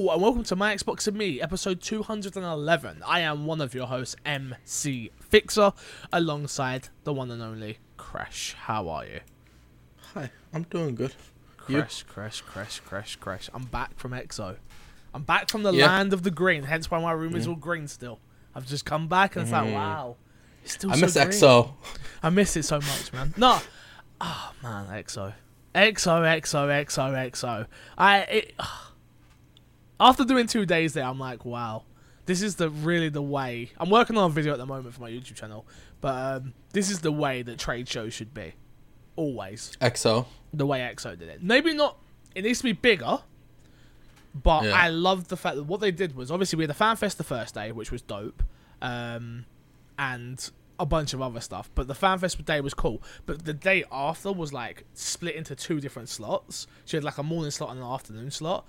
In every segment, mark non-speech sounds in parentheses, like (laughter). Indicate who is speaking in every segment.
Speaker 1: Hello and welcome to My Xbox and Me, episode 211. I am one of your hosts, MC Fixer, alongside the one and only Crash. How are you?
Speaker 2: Hi, I'm doing good. You?
Speaker 1: Crash, Crash, Crash, Crash, Crash. I'm back from XO. I'm back from the
Speaker 2: Yeah.
Speaker 1: land of the green, hence why my room is all green still. I've just come back and it's like,
Speaker 2: Mm.
Speaker 1: wow. It's still
Speaker 2: I
Speaker 1: so
Speaker 2: miss
Speaker 1: green.
Speaker 2: XO.
Speaker 1: I miss it so much, man. No. Oh, man, XO. XO, XO, XO, XO. I it, after doing two days there, I'm like, wow, this is the really the way. I'm working on a video at the moment for my YouTube channel, but um, this is the way that trade shows should be. Always
Speaker 2: XO.
Speaker 1: the way XO did it. Maybe not. It needs to be bigger. But
Speaker 2: Yeah.
Speaker 1: I love the fact that what they did was obviously we had the fan fest the first day, which was dope, um, and a bunch of other stuff. But the fan fest day was cool. But the day after was like split into two different slots. So you had like a morning slot and an afternoon slot.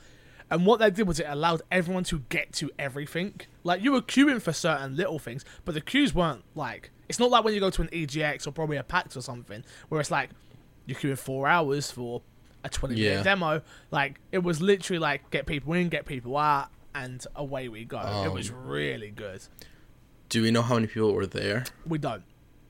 Speaker 1: And what they did was it allowed everyone to get to everything. Like you were queuing for certain little things, but the queues weren't like. It's not like when you go to an EGX or probably a PAX or something, where it's like you're queuing four hours for a 20 minute
Speaker 2: Yeah.
Speaker 1: demo. Like it was literally like get people in, get people out, and away we go. it
Speaker 2: Um,
Speaker 1: was really good.
Speaker 2: Do we know how many people were there?
Speaker 1: We don't.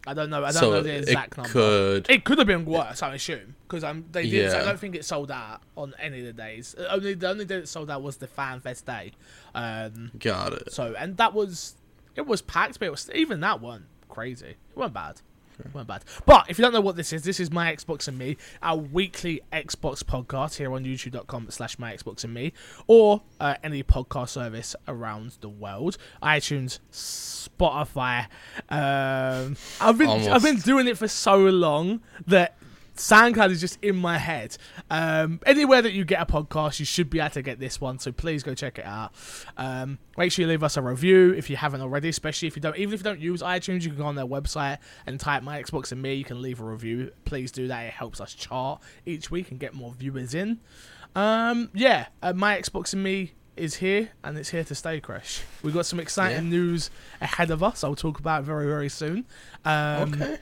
Speaker 1: I don't know. I don't
Speaker 2: so
Speaker 1: know the exact
Speaker 2: it
Speaker 1: number.
Speaker 2: could.
Speaker 1: It could have been worse, I assume, because um, they did. I don't think it sold out on any of the days. Uh, Only the only day it sold out was the Fan Fest day. Um,
Speaker 2: Got it.
Speaker 1: so and that was it was packed, but it was even that weren't crazy. It weren't bad. It weren't bad. But if you don't know what this is, this is my Xbox and me, our weekly Xbox podcast here on YouTube.com slash my Xbox and me, or uh, any podcast service around the world, iTunes, Spotify. Um, I've been I've been doing it for so long that SoundCloud is just in my head. Um, anywhere that you get a podcast, you should be able to get this one. So please go check it out. Um, make sure you leave us a review if you haven't already. Especially if you don't, even if you don't use iTunes, you can go on their website and type "My Xbox and Me." You can leave a review. Please do that. It helps us chart each week and get more viewers in. Um, yeah, uh, my Xbox and Me is here and it's here to stay. Crash. We've got some exciting
Speaker 2: Yeah.
Speaker 1: news ahead of us. I'll talk about it very very soon. Um,
Speaker 2: okay.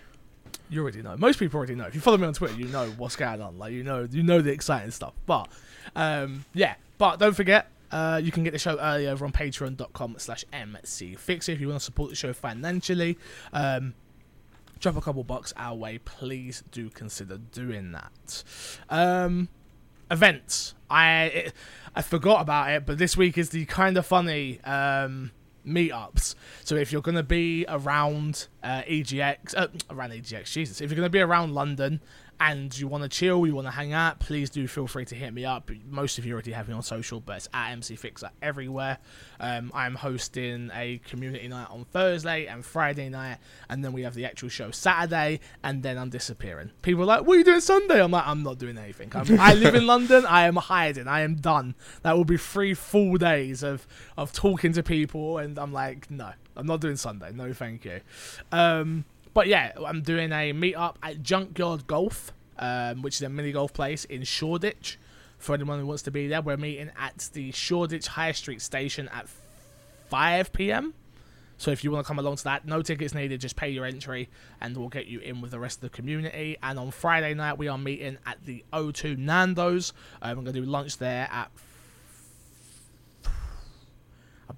Speaker 1: You already know. Most people already know. If you follow me on Twitter, you know what's going on. Like you know, you know the exciting stuff. But um, yeah. But don't forget, uh, you can get the show early over on patreon.com slash mcfix if you want to support the show financially. Um, drop a couple bucks our way. Please do consider doing that. Um, events. I it, I forgot about it, but this week is the kind of funny um, meetups. So if you're gonna be around uh, EGX, uh, around EGX, Jesus, if you're gonna be around London and you want to chill, you want to hang out, please do feel free to hit me up. Most of you already have me on social, but it's at MC Fixer everywhere. Um, I'm hosting a community night on Thursday and Friday night, and then we have the actual show Saturday, and then I'm disappearing. People are like, "What are you doing Sunday?" I'm like, "I'm not doing anything. I'm, I live in (laughs) London. I am hiding. I am done. That will be three full days of of talking to people, and I'm like, no, I'm not doing Sunday. No, thank you." Um, but yeah, I'm doing a meetup at Junkyard Golf, um, which is a mini golf place in Shoreditch. For anyone who wants to be there, we're meeting at the Shoreditch High Street station at 5 p.m. So if you want to come along to that, no tickets needed, just pay your entry and we'll get you in with the rest of the community. And on Friday night, we are meeting at the O2 Nando's. Um, we're going to do lunch there at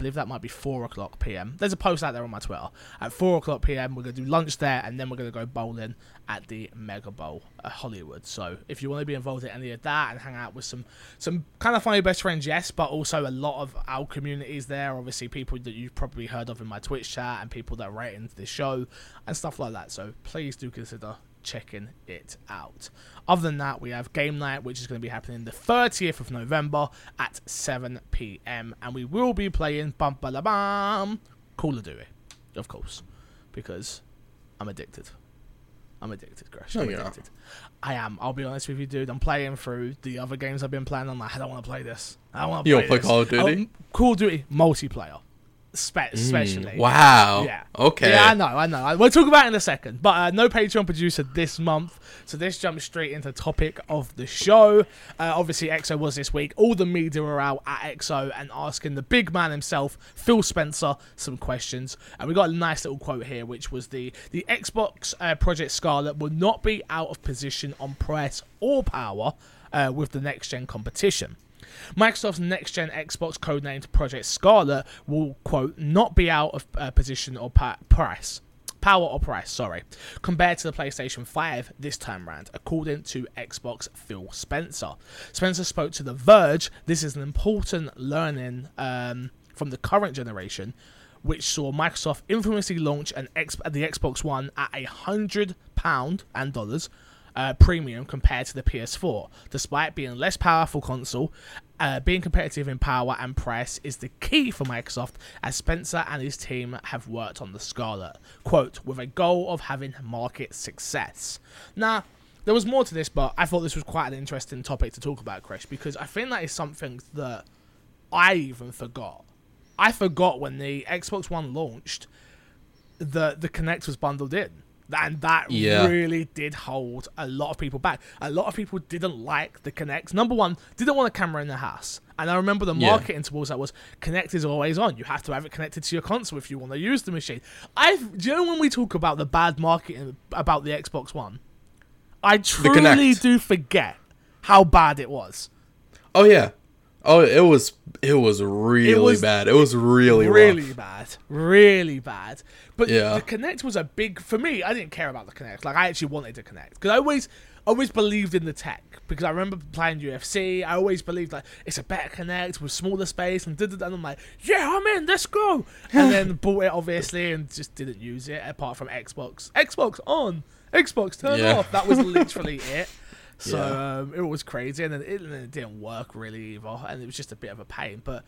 Speaker 1: believe that might be four o'clock PM. There's a post out there on my Twitter. At four o'clock PM, we're gonna do lunch there, and then we're gonna go bowling at the Mega Bowl at Hollywood. So if you want to be involved in any of that and hang out with some some kind of funny best friends, yes, but also a lot of our communities there. Obviously, people that you've probably heard of in my Twitch chat and people that are into the show and stuff like that. So please do consider checking it out. Other than that, we have game night, which is going to be happening the 30th of November at 7 p.m. And we will be playing bum ba la bum Call of Duty, of course, because I'm addicted. I'm addicted, Crash. I'm addicted. I am. I'll be honest with you, dude. I'm playing through the other games I've been playing. I'm like, I don't want to play this. I don't want to play
Speaker 2: play. Call of Duty?
Speaker 1: Um, Call of Duty multiplayer, Spe- especially.
Speaker 2: Mm, wow.
Speaker 1: Yeah.
Speaker 2: Okay.
Speaker 1: Yeah, I know, I know. We'll talk about it in a second. But uh, no Patreon producer this month, so this jumps straight into topic of the show. Uh, obviously, XO was this week. All the media were out at XO and asking the big man himself, Phil Spencer, some questions. And we got a nice little quote here, which was the the Xbox uh, Project Scarlett will not be out of position on price or power uh, with the next gen competition. Microsoft's next gen Xbox, codenamed Project Scarlett, will, quote, not be out of uh, position or pa- price. Power or price, sorry, compared to the PlayStation 5 this time round, according to Xbox Phil Spencer. Spencer spoke to The Verge. This is an important learning um, from the current generation, which saw Microsoft infamously launch an X- the Xbox One at a hundred pound and dollars uh, premium compared to the PS4. Despite being less powerful console, uh, being competitive in power and price is the key for Microsoft, as Spencer and his team have worked on the Scarlett. Quote, with a goal of having market success. Now, there was more to this, but I thought this was quite an interesting topic to talk about, Chris, because I think that is something that I even forgot. I forgot when the Xbox One launched, the the Kinect was bundled in and that
Speaker 2: Yeah.
Speaker 1: really did hold a lot of people back. A lot of people didn't like the Kinect. Number one, didn't want a camera in the house. And I remember the
Speaker 2: Yeah.
Speaker 1: marketing towards that was Kinect is always on. You have to have it connected to your console if you want to use the machine. I do you know when we talk about the bad marketing about the Xbox One? I truly do forget how bad it was.
Speaker 2: Oh yeah. Oh, it was it was really
Speaker 1: was
Speaker 2: bad. It was really
Speaker 1: really
Speaker 2: rough.
Speaker 1: bad, really bad. But
Speaker 2: Yeah.
Speaker 1: the Kinect was a big for me. I didn't care about the Kinect. Like I actually wanted to connect because I always, always believed in the tech because I remember playing UFC. I always believed like it's a better Kinect with smaller space and did and I'm like, yeah, I'm in. Let's go. (laughs) And then bought it obviously and just didn't use it apart from Xbox. Xbox on. Xbox turn
Speaker 2: Yeah.
Speaker 1: off. That was literally (laughs) it. So
Speaker 2: Yeah.
Speaker 1: um, it was crazy, and then it, it didn't work really either, and it was just a bit of a pain. But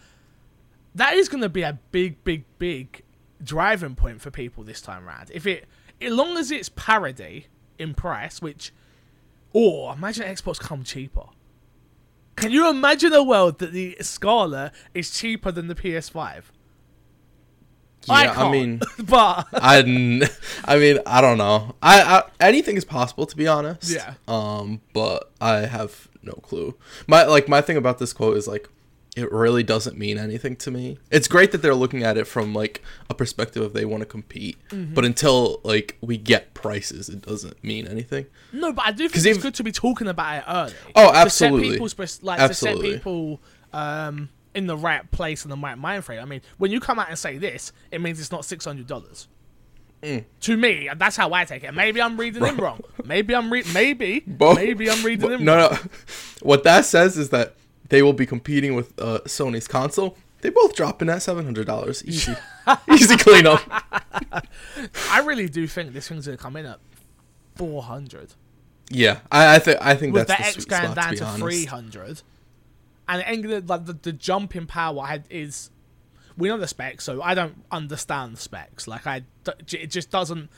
Speaker 1: that is going to be a big, big, big driving point for people this time round. If it, as long as it's parity in price, which, or imagine Xbox come cheaper. Can you imagine a world that the Scarlett is cheaper than the PS5? I
Speaker 2: Yeah, I,
Speaker 1: can't,
Speaker 2: mean, (laughs)
Speaker 1: but (laughs)
Speaker 2: I, I mean, I don't know. I, I anything is possible to be honest.
Speaker 1: Yeah.
Speaker 2: Um, but I have no clue. My like my thing about this quote is like, it really doesn't mean anything to me. It's great that they're looking at it from like a perspective of they want to compete,
Speaker 1: Mm-hmm.
Speaker 2: but until like we get prices, it doesn't mean anything.
Speaker 1: No, but I do think it's
Speaker 2: if-
Speaker 1: good to be talking about it early.
Speaker 2: Oh,
Speaker 1: To set
Speaker 2: absolutely.
Speaker 1: people's like
Speaker 2: Absolutely.
Speaker 1: to set people um, in the right place and the right mind frame. I mean, when you come out and say this, it means it's not six hundred dollars.
Speaker 2: Mm.
Speaker 1: To me, that's how I take it. Maybe I'm reading him wrong. Maybe I'm re- maybe (laughs) maybe I'm reading him
Speaker 2: no,
Speaker 1: wrong.
Speaker 2: no. (laughs) What that says is that they will be competing with uh, Sony's console. They both drop in at seven hundred dollars. Easy, (laughs) easy cleanup.
Speaker 1: I really do think this thing's gonna come in at four hundred.
Speaker 2: Yeah, I, I think I think
Speaker 1: with
Speaker 2: that's
Speaker 1: the
Speaker 2: the
Speaker 1: X
Speaker 2: sweet
Speaker 1: going
Speaker 2: spot, to
Speaker 1: down to
Speaker 2: honest.
Speaker 1: three hundred, and the, like the, the jump in power had, is we know the specs, so I don't understand the specs. Like I, it just doesn't.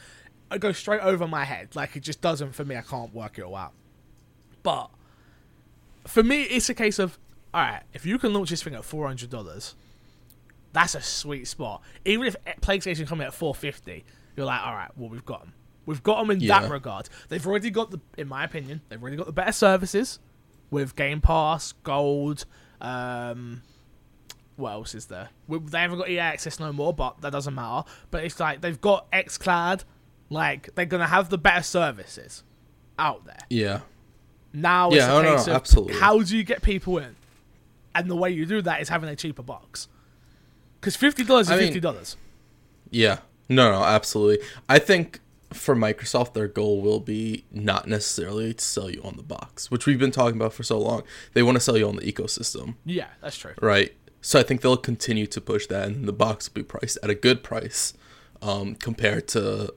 Speaker 1: I go straight over my head. Like it just doesn't for me. I can't work it all out. But for me, it's a case of all right. If you can launch this thing at four hundred dollars, that's a sweet spot. Even if PlayStation come in at four fifty, you're like, all right, well we've got them. We've got them in
Speaker 2: Yeah.
Speaker 1: that regard. They've already got the, in my opinion, they've already got the better services with Game Pass, Gold. Um, what else is there? They haven't got EA access no more, but that doesn't matter. But it's like they've got XCloud. Like they're gonna have the better services out there.
Speaker 2: Yeah,
Speaker 1: Now it's
Speaker 2: Yeah,
Speaker 1: a
Speaker 2: oh, no,
Speaker 1: case
Speaker 2: no,
Speaker 1: of
Speaker 2: absolutely.
Speaker 1: how do you get people in? And the way you do that is having a cheaper box. Because fifty dollars is
Speaker 2: I mean-
Speaker 1: fifty dollars.
Speaker 2: yeah. No, no, absolutely. I think for Microsoft, their goal will be not necessarily to sell you on the box, which we've been talking about for so long. They want to sell you on the ecosystem,
Speaker 1: Yeah, that's true.
Speaker 2: right? So I think they'll continue to push that, and the box will be priced at a good price um, compared to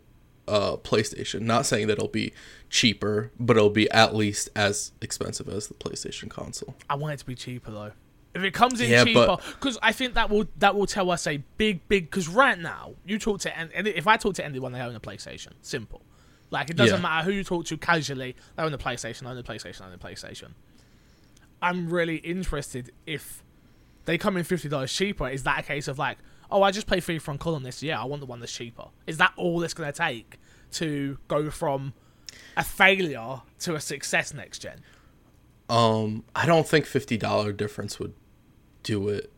Speaker 2: uh, PlayStation. Not saying that it'll be cheaper, but it'll be at least as expensive as the PlayStation console.
Speaker 1: I want it to be cheaper though. If it comes in
Speaker 2: Yeah,
Speaker 1: cheaper, because I think that will that will tell us a big big. Because right now, you talk to and if I talk to anyone, they own a PlayStation. Simple. Like it doesn't
Speaker 2: Yeah.
Speaker 1: matter who you talk to casually. They own a PlayStation. Own a PlayStation. Own a PlayStation. I'm really interested if they come in fifty dollars cheaper. Is that a case of like, oh, I just pay FIFA on column this Yeah, I want the one that's cheaper. Is that all it's going to take to go from a failure to a success next gen?
Speaker 2: Um, I don't think fifty dollar difference would do it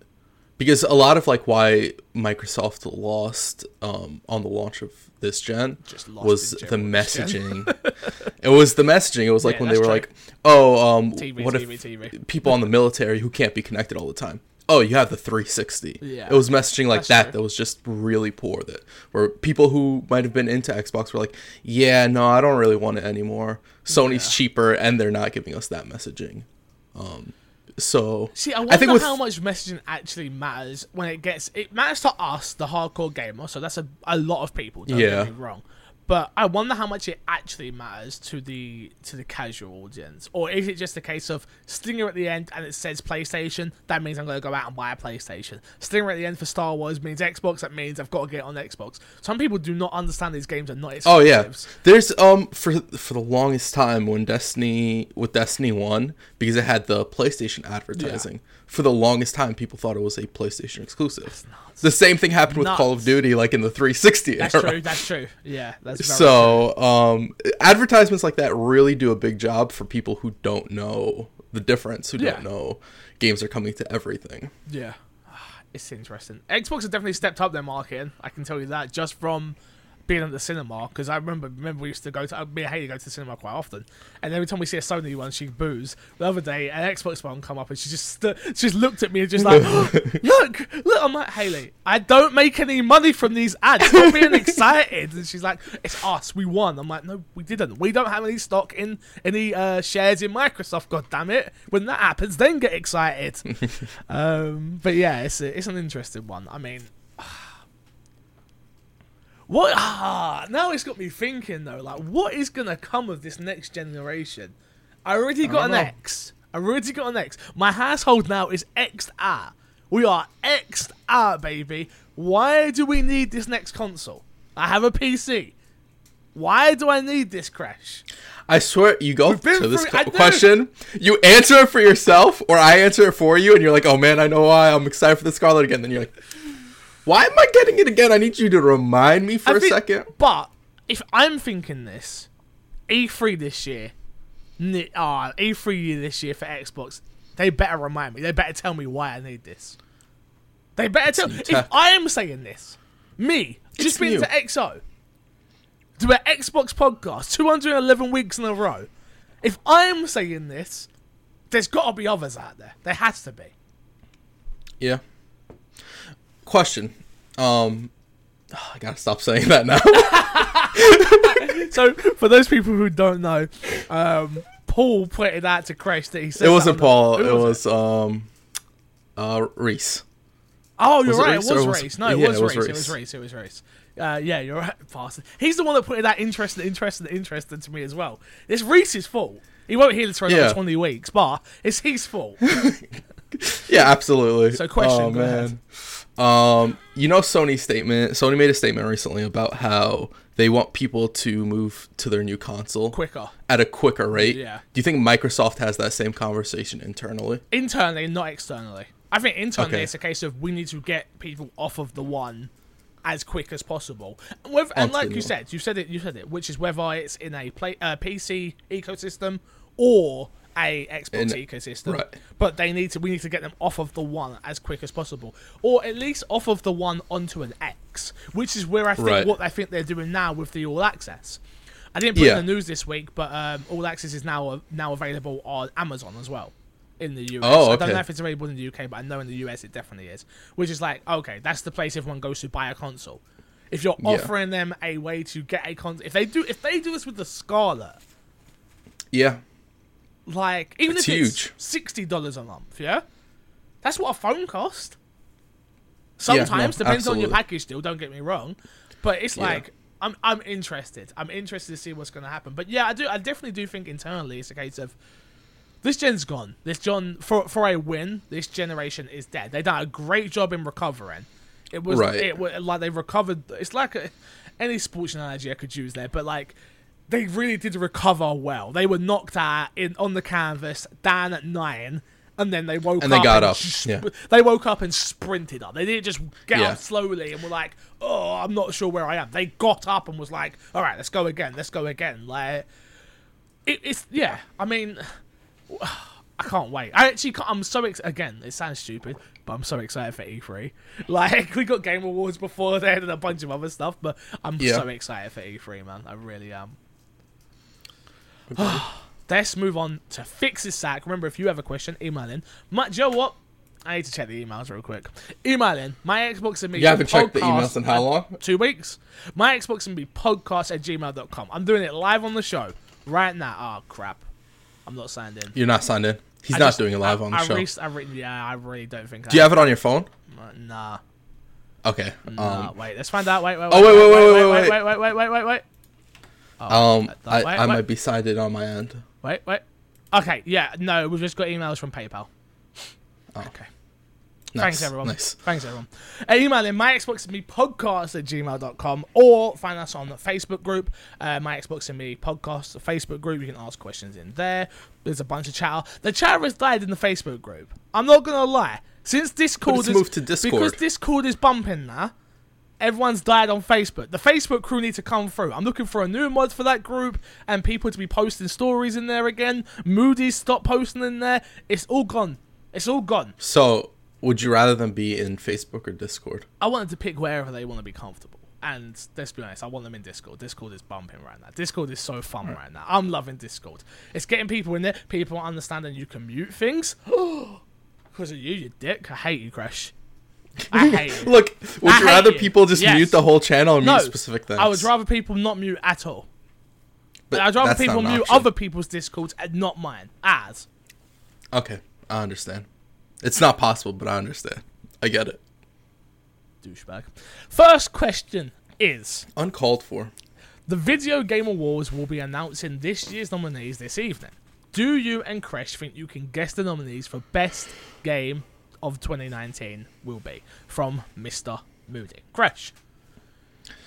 Speaker 2: because a lot of like why Microsoft lost um, on the launch of this gen was the
Speaker 1: general this gen.
Speaker 2: messaging. it was the messaging. It was like
Speaker 1: Yeah,
Speaker 2: when they were
Speaker 1: that's
Speaker 2: like, "Oh, um,
Speaker 1: TV,
Speaker 2: what
Speaker 1: TV,
Speaker 2: if
Speaker 1: TV.
Speaker 2: people on the military who can't be connected all the time?" Oh, you have the 360.
Speaker 1: Yeah.
Speaker 2: It was messaging like that that was just really poor. That where people who might have been into Xbox were like, "Yeah, no, I don't really want it anymore. Sony's
Speaker 1: Yeah.
Speaker 2: cheaper, and they're not giving us that messaging." Um, so
Speaker 1: See, I wonder
Speaker 2: think with
Speaker 1: how much messaging actually matters when it gets. It matters to us, the hardcore gamer. So that's a, a lot of people. Don't
Speaker 2: Yeah.
Speaker 1: get me wrong. But I wonder how much it actually matters to the to the casual audience, or is it just a case of stinger at the end and it says PlayStation? That means I'm going to go out and buy a PlayStation. Stinger at the end for Star Wars means Xbox. That means I've got to get on Xbox. Some people do not understand these games are not
Speaker 2: Oh yeah, there's um for for the longest time when Destiny with Destiny One because it had the PlayStation advertising. For the longest time, people thought it was a PlayStation exclusive. The same thing happened with Call of Duty, like in the 360
Speaker 1: That's
Speaker 2: era.
Speaker 1: true. That's true. Yeah, that's very true.
Speaker 2: So um, advertisements like that really do a big job for people who don't know the difference, who
Speaker 1: Yeah.
Speaker 2: don't know games are coming to everything.
Speaker 1: Yeah, it's interesting. Xbox has definitely stepped up their marketing. I can tell you that just from being at the cinema because I remember remember we used to go to me and Haley go to the cinema quite often, and every time we see a Sony one, she boos. The other day, an Xbox one come up and she just st- she just looked at me and just like, (laughs) look, look. I'm like Haley, I don't make any money from these ads. Stop being excited. And she's like, it's us. We won. I'm like, no, we didn't. We don't have any stock in any uh, shares in Microsoft. God damn it! When that happens, then get excited. (laughs) Um, but yeah, it's a, it's an interesting one. I mean, what? Ah, now it's got me thinking though. Like, what is gonna come of this next generation? I already got an
Speaker 2: don't know.
Speaker 1: X. I already got an X. My household now is X'd out. We are X'd out, baby. Why do we need this next console? I have a PC. Why do I need this crash?
Speaker 2: I swear, you go to this
Speaker 1: through- I
Speaker 2: co- question, you answer it for yourself, or I answer it for you, and you're like, "Oh man, I know why. I'm excited for the Scarlett again." Then you're like, "Why am I getting it again? I need you to remind me for
Speaker 1: I
Speaker 2: a
Speaker 1: think-
Speaker 2: second.
Speaker 1: But if I'm thinking this, E3 this year, ah, E3 this year for Xbox, they better remind me. They better tell me why I need this. They better tell.
Speaker 2: new
Speaker 1: If. I am saying this, me just being to XO, to an Xbox podcast, 211 weeks in a row. If I'm saying this, there's got to be others out there. There has to be.
Speaker 2: Yeah. Question. Um, (sighs) I gotta stop saying that now. (laughs)
Speaker 1: So for those people who don't know, um, Paul pointed out to Chris that he said
Speaker 2: it wasn't
Speaker 1: on the-
Speaker 2: Paul. It
Speaker 1: was
Speaker 2: was um, uh, Reese.
Speaker 1: Oh, you're
Speaker 2: Was it
Speaker 1: right.
Speaker 2: Reese
Speaker 1: it was
Speaker 2: was-
Speaker 1: No, it
Speaker 2: yeah,
Speaker 1: was,
Speaker 2: it was.
Speaker 1: It
Speaker 2: Reese.
Speaker 1: was race. It was race. Uh, yeah, you're right, bastard. He's the one that pointed that interesting, interesting, interesting to me as well. It's Reese's fault. He won't hear this for another
Speaker 2: Yeah.
Speaker 1: 20 weeks, but it's his fault. (laughs)
Speaker 2: Yeah, absolutely.
Speaker 1: So question,
Speaker 2: Oh,
Speaker 1: go ahead.
Speaker 2: Um, you know Sony's statement. Sony made a statement recently about how they want people to move to their new console
Speaker 1: Quicker.
Speaker 2: at a quicker rate.
Speaker 1: Yeah.
Speaker 2: Do you think Microsoft has that same conversation internally?
Speaker 1: Internally, not externally. I think internally
Speaker 2: Okay.
Speaker 1: it's a case of we need to get people off of the one as quick as possible. And, and like you said, you said it, you said it, which is whether it's in a play, uh, PC ecosystem or a Xbox
Speaker 2: In-
Speaker 1: ecosystem.
Speaker 2: right.
Speaker 1: But they need to we need to get them off of the one as quick as possible, or at least off of the one onto an X, which is where I think
Speaker 2: Right.
Speaker 1: what I think they're doing now with the All Access. I didn't put
Speaker 2: Yeah.
Speaker 1: in the news this week, but um, All Access is now now available on Amazon as well in the US.
Speaker 2: Oh,
Speaker 1: I don't know if it's available in the UK, but I know in the US it definitely is. Which is like, okay, that's the place everyone goes to buy a console. If you're
Speaker 2: Yeah.
Speaker 1: offering them a way to get a console, if they do, if they do this with the Scarlett,
Speaker 2: Yeah.
Speaker 1: Like even
Speaker 2: It's
Speaker 1: if
Speaker 2: huge.
Speaker 1: it's sixty dollars a month, yeah, that's what a phone cost.
Speaker 2: Yeah, no,
Speaker 1: Sometimes depends on your package. Still, don't get me wrong, but it's
Speaker 2: Yeah.
Speaker 1: like I'm I'm interested. I'm interested to see what's going to happen. But yeah, I do. I definitely do think internally it's a case of this gen's gone. This John for for a win. This generation is dead. They done a great job in recovering. It was
Speaker 2: Right.
Speaker 1: it was like they recovered. It's like a, any sports analogy I could use there, but like they really did recover well. They were knocked out in on the canvas, down at nine, and then they woke
Speaker 2: And
Speaker 1: up.
Speaker 2: they got
Speaker 1: and
Speaker 2: up,
Speaker 1: sp-
Speaker 2: yeah.
Speaker 1: They woke up and sprinted up. They didn't just get
Speaker 2: Yeah.
Speaker 1: up slowly and were like, "Oh, I'm not sure where I am." They got up and was like, "All right, let's go again. Let's go again." Like it, it's yeah. I mean, (sighs) I can't wait. I actually can't, I'm so ex- again. It sounds stupid, but I'm so excited for E3. (laughs) Like we got Game Awards before then and a bunch of other stuff, but I'm
Speaker 2: Yeah.
Speaker 1: so excited for E3, man. I really am. Let's move on to fix this sack. Remember, if you have a question, email in. My, do you know what? I need to check the emails real quick. Email in. My Xbox and me.
Speaker 2: You haven't checked the emails in how long?
Speaker 1: two weeks. My Xbox and me podcast at gmail.com. I'm doing it live on the show right now. Oh, crap. I'm not signed in.
Speaker 2: You're not signed in. He's
Speaker 1: I
Speaker 2: not
Speaker 1: just-
Speaker 2: doing it live
Speaker 1: I,
Speaker 2: on the
Speaker 1: I
Speaker 2: show.
Speaker 1: Re- I re- yeah, I really don't think
Speaker 2: Do you have it on your phone?
Speaker 1: uh, Nah.
Speaker 2: Okay.
Speaker 1: Nah,
Speaker 2: Um,
Speaker 1: wait, let's find out. Wait, wait, wait.
Speaker 2: Oh, wait, wait, wait,
Speaker 1: wait,
Speaker 2: wait,
Speaker 1: wait, wait, wait, wait, wait, wait. Oh,
Speaker 2: um, I,
Speaker 1: wait,
Speaker 2: I
Speaker 1: wait,
Speaker 2: might be signed in on my end.
Speaker 1: Wait, wait. Okay, yeah, no, we've just got emails from PayPal.
Speaker 2: Oh.
Speaker 1: Okay.
Speaker 2: Nice.
Speaker 1: Thanks, everyone.
Speaker 2: Nice.
Speaker 1: Thanks, everyone. Uh, email in my Xbox and me podcast at gmail.com or find us on the Facebook group, uh, my Xbox and me podcast the Facebook group. You can ask questions in there. There's a bunch of chatter. The chatter has died in the Facebook group. I'm not going to lie. Since Discord is
Speaker 2: moved to Discord.
Speaker 1: because Discord is bumping now. Everyone's died on Facebook. The Facebook crew need to come through. I'm looking for a new mod for that group and people to be posting stories in there again. Moody's stop posting in there. It's all gone. It's all gone.
Speaker 2: So, would you rather them be in Facebook or Discord?
Speaker 1: I wanted to pick wherever they want to be comfortable. And let's be honest, I want them in Discord. Discord is bumping right now. Discord is so fun right now. I'm loving Discord. It's getting people in there. People understanding you can mute things. (gasps) Because of you, you dick. I hate you, Crash. (laughs)
Speaker 2: Look, would
Speaker 1: I
Speaker 2: you rather people just
Speaker 1: Yes.
Speaker 2: mute the whole channel or
Speaker 1: No,
Speaker 2: mute specific things?
Speaker 1: I would rather people not mute at all.
Speaker 2: But
Speaker 1: I'd rather people mute
Speaker 2: option.
Speaker 1: other people's Discords and not mine. As.
Speaker 2: Okay, I understand. It's not possible, but I understand. I get it.
Speaker 1: Douchebag. First question is
Speaker 2: Uncalled for.
Speaker 1: The Video Game Awards will be announcing this year's nominees this evening. Do you and Crash think you can guess the nominees for Best Game of 2019 will be from Mr. Moody? Crash.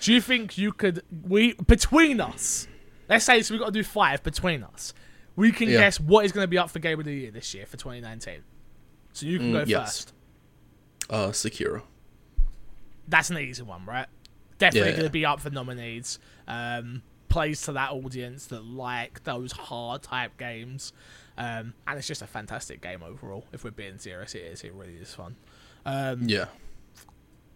Speaker 1: do you think you could we between us? Let's say so we've got to do five between us. We can
Speaker 2: Yeah.
Speaker 1: guess what is going to be up for Game of the Year this year for 2019. So you can
Speaker 2: Mm,
Speaker 1: go
Speaker 2: yes.
Speaker 1: first.
Speaker 2: Uh, Sekiro.
Speaker 1: that's an easy one, right? Definitely
Speaker 2: Yeah.
Speaker 1: going to be up for nominees. Um, plays to that audience that like those hard type games, um, and it's just a fantastic game overall. If we're being serious, it is. It really is fun. Um,
Speaker 2: Yeah.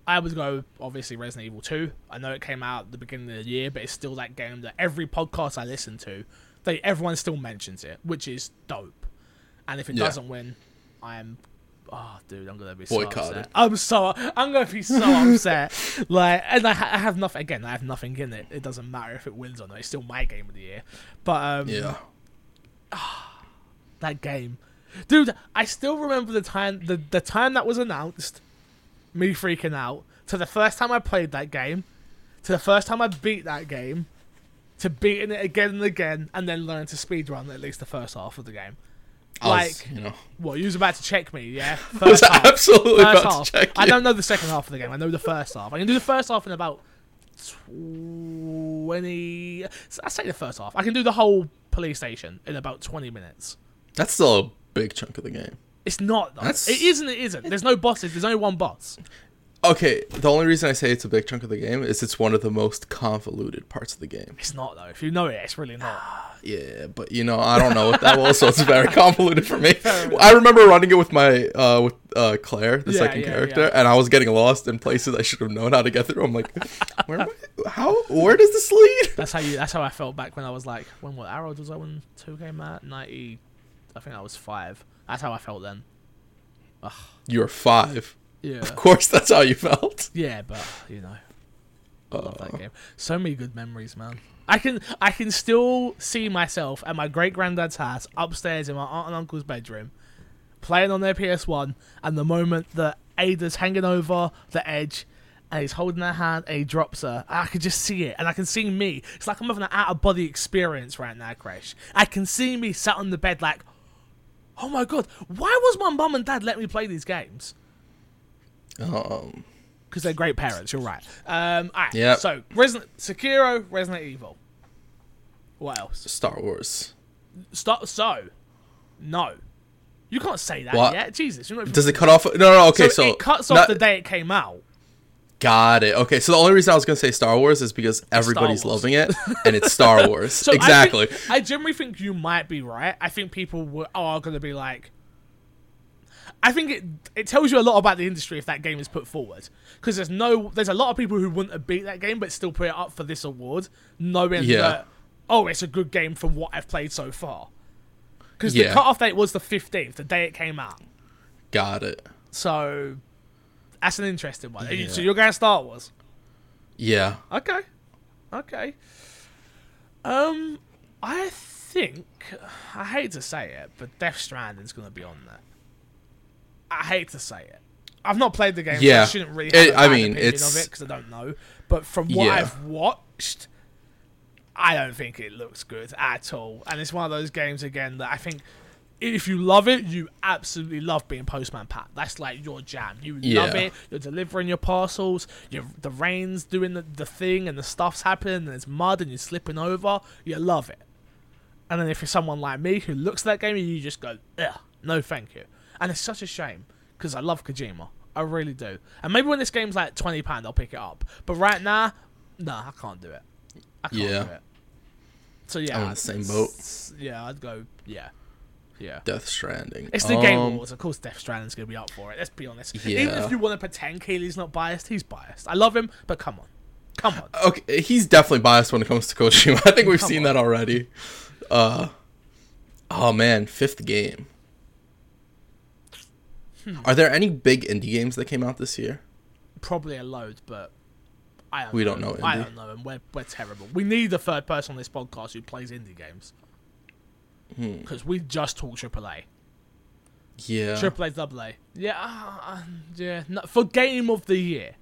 Speaker 1: I would go obviously Resident Evil 2. I know it came out at the beginning of the year, but it's still that game that every podcast I listen to, they everyone still mentions it, which is dope. And if it
Speaker 2: Yeah.
Speaker 1: doesn't win, I'm oh dude, I'm gonna be
Speaker 2: Boycotted.
Speaker 1: so upset. I'm so I'm gonna be so (laughs) upset. Like, and I, ha- I have nothing again. I have nothing in it. It doesn't matter if it wins or not. It's still my game of the year. But um,
Speaker 2: Yeah.
Speaker 1: That game, dude. I still remember the time the the time that was announced, me freaking out. To the first time I played that game, to the first time I beat that game, to beating it again and again, and then learn to speedrun at least the first half of the game.
Speaker 2: I was,
Speaker 1: Like-
Speaker 2: you know,
Speaker 1: What you was about to check me, yeah? (laughs)
Speaker 2: I was
Speaker 1: half.
Speaker 2: absolutely
Speaker 1: First
Speaker 2: about
Speaker 1: half.
Speaker 2: to check
Speaker 1: I don't know the second half of the game. I know the first half. I can do the first half in about twenty. I say the first half. I can do the whole police station in about twenty minutes.
Speaker 2: That's still a big chunk of the game.
Speaker 1: It's not. Though.
Speaker 2: That's-
Speaker 1: It isn't. It isn't. There's no bosses. There's only one boss.
Speaker 2: Okay, the only reason I say it's a big chunk of the game is it's one of the most convoluted parts of the game.
Speaker 1: It's not though. If you know it, it's really not. (sighs)
Speaker 2: Yeah, but you know, I don't know what that (laughs) was, so it's very convoluted for me. I remember running it with my uh with uh Claire, the
Speaker 1: Yeah,
Speaker 2: second
Speaker 1: yeah,
Speaker 2: character,
Speaker 1: yeah.
Speaker 2: and I was getting lost in places I should have known how to get through. I'm like, where am I? How where does this lead?
Speaker 1: That's how you. That's how I felt back when I was like, when what Arrow was that when two came out? Ninety. I think I was five. That's how I felt then.
Speaker 2: You're five.
Speaker 1: Yeah.
Speaker 2: Of course that's how you felt.
Speaker 1: Yeah, but you know. I love that oh. game. So many good memories, man. I can I can still see myself at my great granddad's house upstairs in my aunt and uncle's bedroom, playing on their PS One, and the moment that Ada's hanging over the edge and he's holding her hand and he drops her, I can just see it and I can see me. It's like I'm having an out of body experience right now, Crash. I can see me sat on the bed like, oh my god, why was my mum and dad let me play these games?
Speaker 2: Um,
Speaker 1: because they're great parents. You're right. Um, right.
Speaker 2: Yep.
Speaker 1: So Resident Sekiro, Resident Evil. What else?
Speaker 2: Star Wars.
Speaker 1: Start. So, no, you can't say that
Speaker 2: What?
Speaker 1: yet. Jesus, you're not even-
Speaker 2: Does it cut off? No, no. Okay, so,
Speaker 1: it cuts off
Speaker 2: not-
Speaker 1: the day it came out.
Speaker 2: Got it. Okay, so the only reason I was gonna say Star Wars is because everybody's loving it, (laughs) and it's Star Wars.
Speaker 1: So I
Speaker 2: exactly.
Speaker 1: think- I, generally think you might be right. I think people were, are going to be like, I think it it tells you a lot about the industry if that game is put forward because there's no there's a lot of people who wouldn't have beat that game but still put it up for this award knowing
Speaker 2: Yeah.
Speaker 1: that oh it's a good game from what I've played so far because the cutoff date was the 15th the day it came out
Speaker 2: Got it.
Speaker 1: so that's an interesting one
Speaker 2: Yeah.
Speaker 1: so you're going to Star Wars
Speaker 2: Yeah.
Speaker 1: okay okay um I think I hate to say it but Death Stranding's going to be on there I hate to say it. I've not played the game. so I shouldn't really have
Speaker 2: It-
Speaker 1: a
Speaker 2: I mean,
Speaker 1: opinion
Speaker 2: it's-
Speaker 1: of it because I don't know. But from what
Speaker 2: Yeah.
Speaker 1: I've watched, I don't think it looks good at all. And it's one of those games again that I think if you love it, you absolutely love being Postman Pat. That's like your jam. You love it. You're delivering your parcels. You're, the rain's doing the, the thing, and the stuff's happening, and there's mud, and you're slipping over. You love it. And then if you're someone like me who looks at that game, you just go, Ugh, no, thank you. And it's such a shame because I love Kojima. I really do. And maybe when this game's like twenty pound, I'll pick it up. But right now, nah, I can't do it. I can't
Speaker 2: Yeah.
Speaker 1: do it. So yeah,
Speaker 2: I'm in the same boat.
Speaker 1: Yeah, I'd go. Yeah, yeah.
Speaker 2: Death Stranding.
Speaker 1: It's the Game
Speaker 2: Um,
Speaker 1: Awards. Of course, Death Stranding's gonna be up for it. Let's be honest.
Speaker 2: Yeah.
Speaker 1: Even if you want to pretend Keighley's not biased, he's biased. I love him, but come on, come on.
Speaker 2: Okay, he's definitely biased when it comes to Kojima. (laughs) I think we've
Speaker 1: Come
Speaker 2: seen
Speaker 1: on.
Speaker 2: that already. Uh, oh man, fifth game.
Speaker 1: Hmm.
Speaker 2: Are there any big indie games that came out this year?
Speaker 1: Probably a load, but I don't
Speaker 2: We
Speaker 1: know.
Speaker 2: don't know
Speaker 1: I don't know, and we're we're terrible. We need a third person on this podcast who plays indie games
Speaker 2: Hmm.
Speaker 1: because we just talk AAA.
Speaker 2: Yeah.
Speaker 1: Triple A, double A. Yeah, uh, uh, yeah. No, for game of the year,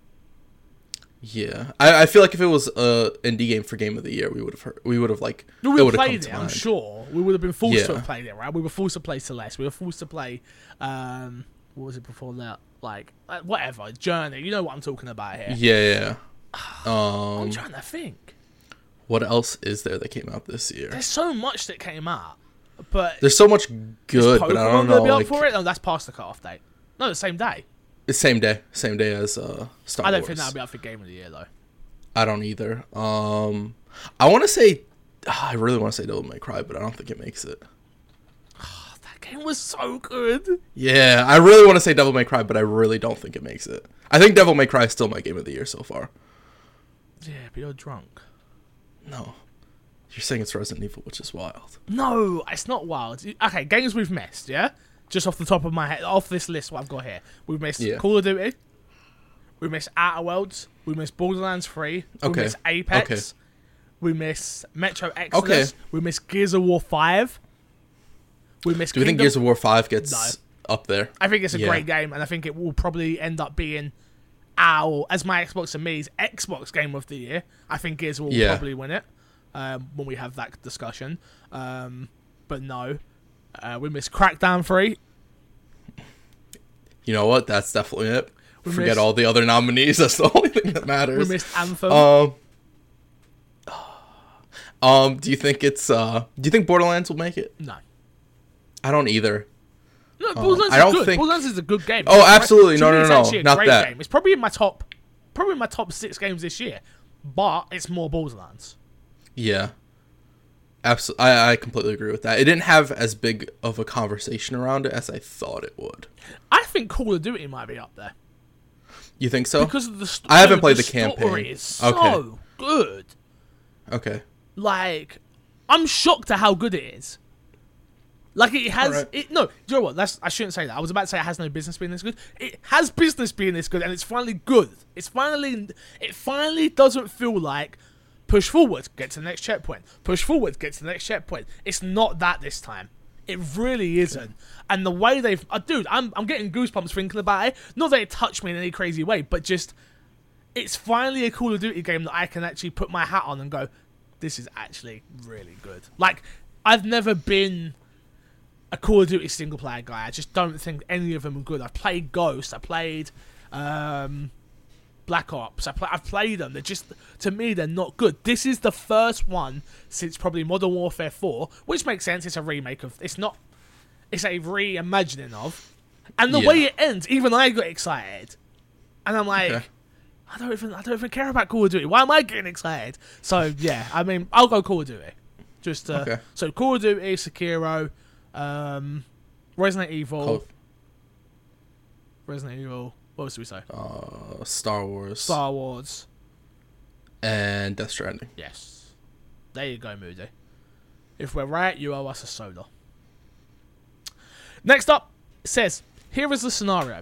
Speaker 2: Yeah, I, I feel like if it was a indie game for game of the year, we would have heard, we would have like
Speaker 1: we would have played it. I'm sure we would have been forced to
Speaker 2: Yeah.
Speaker 1: have played it, right? We were forced to play Celeste. We were forced to play. Um, what was it before that? Like whatever Journey. You know what I'm talking about here.
Speaker 2: Yeah, yeah. (sighs)
Speaker 1: I'm
Speaker 2: Um,
Speaker 1: trying to think.
Speaker 2: what else is there that came out this year?
Speaker 1: There's so much that came out, but
Speaker 2: There's so much good, but I
Speaker 1: Pokemon
Speaker 2: don't know.
Speaker 1: be up
Speaker 2: Like,
Speaker 1: for it? No, that's past the cut-off date. No, the same day.
Speaker 2: it's same day, same day as uh, Star Wars.
Speaker 1: I don't
Speaker 2: Wars.
Speaker 1: think that'll be up for game of the year though.
Speaker 2: I don't either. Um, I want to say, (sighs) I really want to say Devil May Cry, but I don't think it makes it. (sighs)
Speaker 1: That game was so good.
Speaker 2: Yeah, I really want to say Devil May Cry, but I really don't think it makes it. I think Devil May Cry is still my game of the year so far.
Speaker 1: Yeah, but you're drunk.
Speaker 2: No, you're saying it's Resident Evil, which is wild.
Speaker 1: No, it's not wild. Okay, games we've missed, yeah? Just off the top of my head, off this list what I've got here. We've missed
Speaker 2: Yeah.
Speaker 1: Call of Duty. We missed Outer Worlds. We missed Borderlands 3. We
Speaker 2: Okay.
Speaker 1: missed Apex.
Speaker 2: Okay.
Speaker 1: We missed Metro Exodus.
Speaker 2: Okay.
Speaker 1: We missed Gears of War 5. We missed
Speaker 2: Do we think Gears of War Five gets up there?
Speaker 1: I think it's a
Speaker 2: Yeah.
Speaker 1: great game, and I think it will probably end up being our, as my Xbox and me's Xbox game of the year. I think Gears will
Speaker 2: Yeah.
Speaker 1: probably win it um, when we have that discussion. Um, but no, uh, we missed Crackdown 3.
Speaker 2: You know what? That's definitely it.
Speaker 1: We
Speaker 2: Forget
Speaker 1: missed-
Speaker 2: all the other nominees. (laughs) That's the only thing that matters.
Speaker 1: We missed Anthem.
Speaker 2: Um. (sighs) Um. Do you think it's uh? Do you think Borderlands will make it?
Speaker 1: no.
Speaker 2: I don't either.
Speaker 1: No, Borderlands
Speaker 2: I
Speaker 1: is
Speaker 2: don't
Speaker 1: good.
Speaker 2: think-
Speaker 1: Borderlands is a good game.
Speaker 2: Oh,
Speaker 1: It's
Speaker 2: absolutely.
Speaker 1: to
Speaker 2: No, no, no,
Speaker 1: a
Speaker 2: not that.
Speaker 1: Game. It's probably in my top, probably in my top six games this year, but it's more Borderlands.
Speaker 2: Yeah. Absolutely. I, I completely agree with that. It didn't have as big of a conversation around it as I thought it would.
Speaker 1: I think Call of Duty might be up there
Speaker 2: You think so?
Speaker 1: because of the. St-
Speaker 2: I haven't played
Speaker 1: the
Speaker 2: the campaign.
Speaker 1: Story is so
Speaker 2: Okay.
Speaker 1: good.
Speaker 2: okay.
Speaker 1: Like, I'm shocked at how good it is. Like it has
Speaker 2: Alright.
Speaker 1: it no, you know what? That's I shouldn't say that. I was about to say it has no business being this good. It has business being this good and it's finally good. It's finally it finally doesn't feel like push forward, get to the next checkpoint. Push forward, get to the next checkpoint. It's not that this time. It really isn't. And the way they've uh, dude, I'm I'm getting goosebumps thinking about it. Not that it touched me in any crazy way, but just it's finally a Call of Duty game that I can actually put my hat on and go, this is actually really good. Like, I've never been a Call of Duty single player guy. I just don't think any of them are good. I've played Ghost. I played um, Black Ops. I play, I've played them. They're just to me they're not good. This is the first one since probably Modern Warfare 4, which makes sense. It's a remake of. It's not. It's a reimagining of. And the
Speaker 2: Yeah.
Speaker 1: way it ends, even I got excited, and I'm like.
Speaker 2: Okay.
Speaker 1: I don't even I don't even care about Call of Duty. Why am I getting excited? So yeah, I mean I'll go Call of Duty. Just uh,
Speaker 2: Okay.
Speaker 1: so Call of Duty, Sekiro, um, Resident Evil,
Speaker 2: of-
Speaker 1: Resident Evil. What else do we say?
Speaker 2: uh, Star Wars,
Speaker 1: Star Wars.
Speaker 2: and Death Stranding.
Speaker 1: Yes. There you go, Moody. If we're right, you owe us a soda. Next up, says, here is the scenario.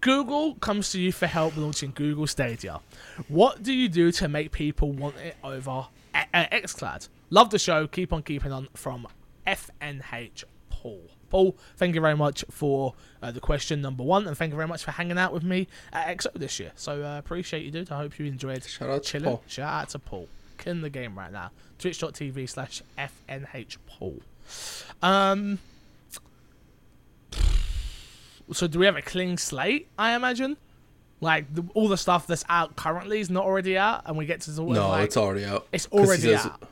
Speaker 1: Google comes to you for help launching Google Stadia. What do you do to make people want it over uh, Xcloud? Love the show. Keep on keeping on from FNH Paul. Paul, thank you very much for uh, the question number one, and thank you very much for hanging out with me at XO this year. So uh, appreciate you, dude. I hope you enjoyed
Speaker 2: Shout out to. Paul.
Speaker 1: Shout out to Paul. Killing the game right now. Twitch.tv slash FNH Paul. Um, so do we have a clean slate, I imagine? Like, the, all the stuff that's out currently is not already out, and we get to sort of
Speaker 2: No,
Speaker 1: like,
Speaker 2: it's already out.
Speaker 1: It's already out.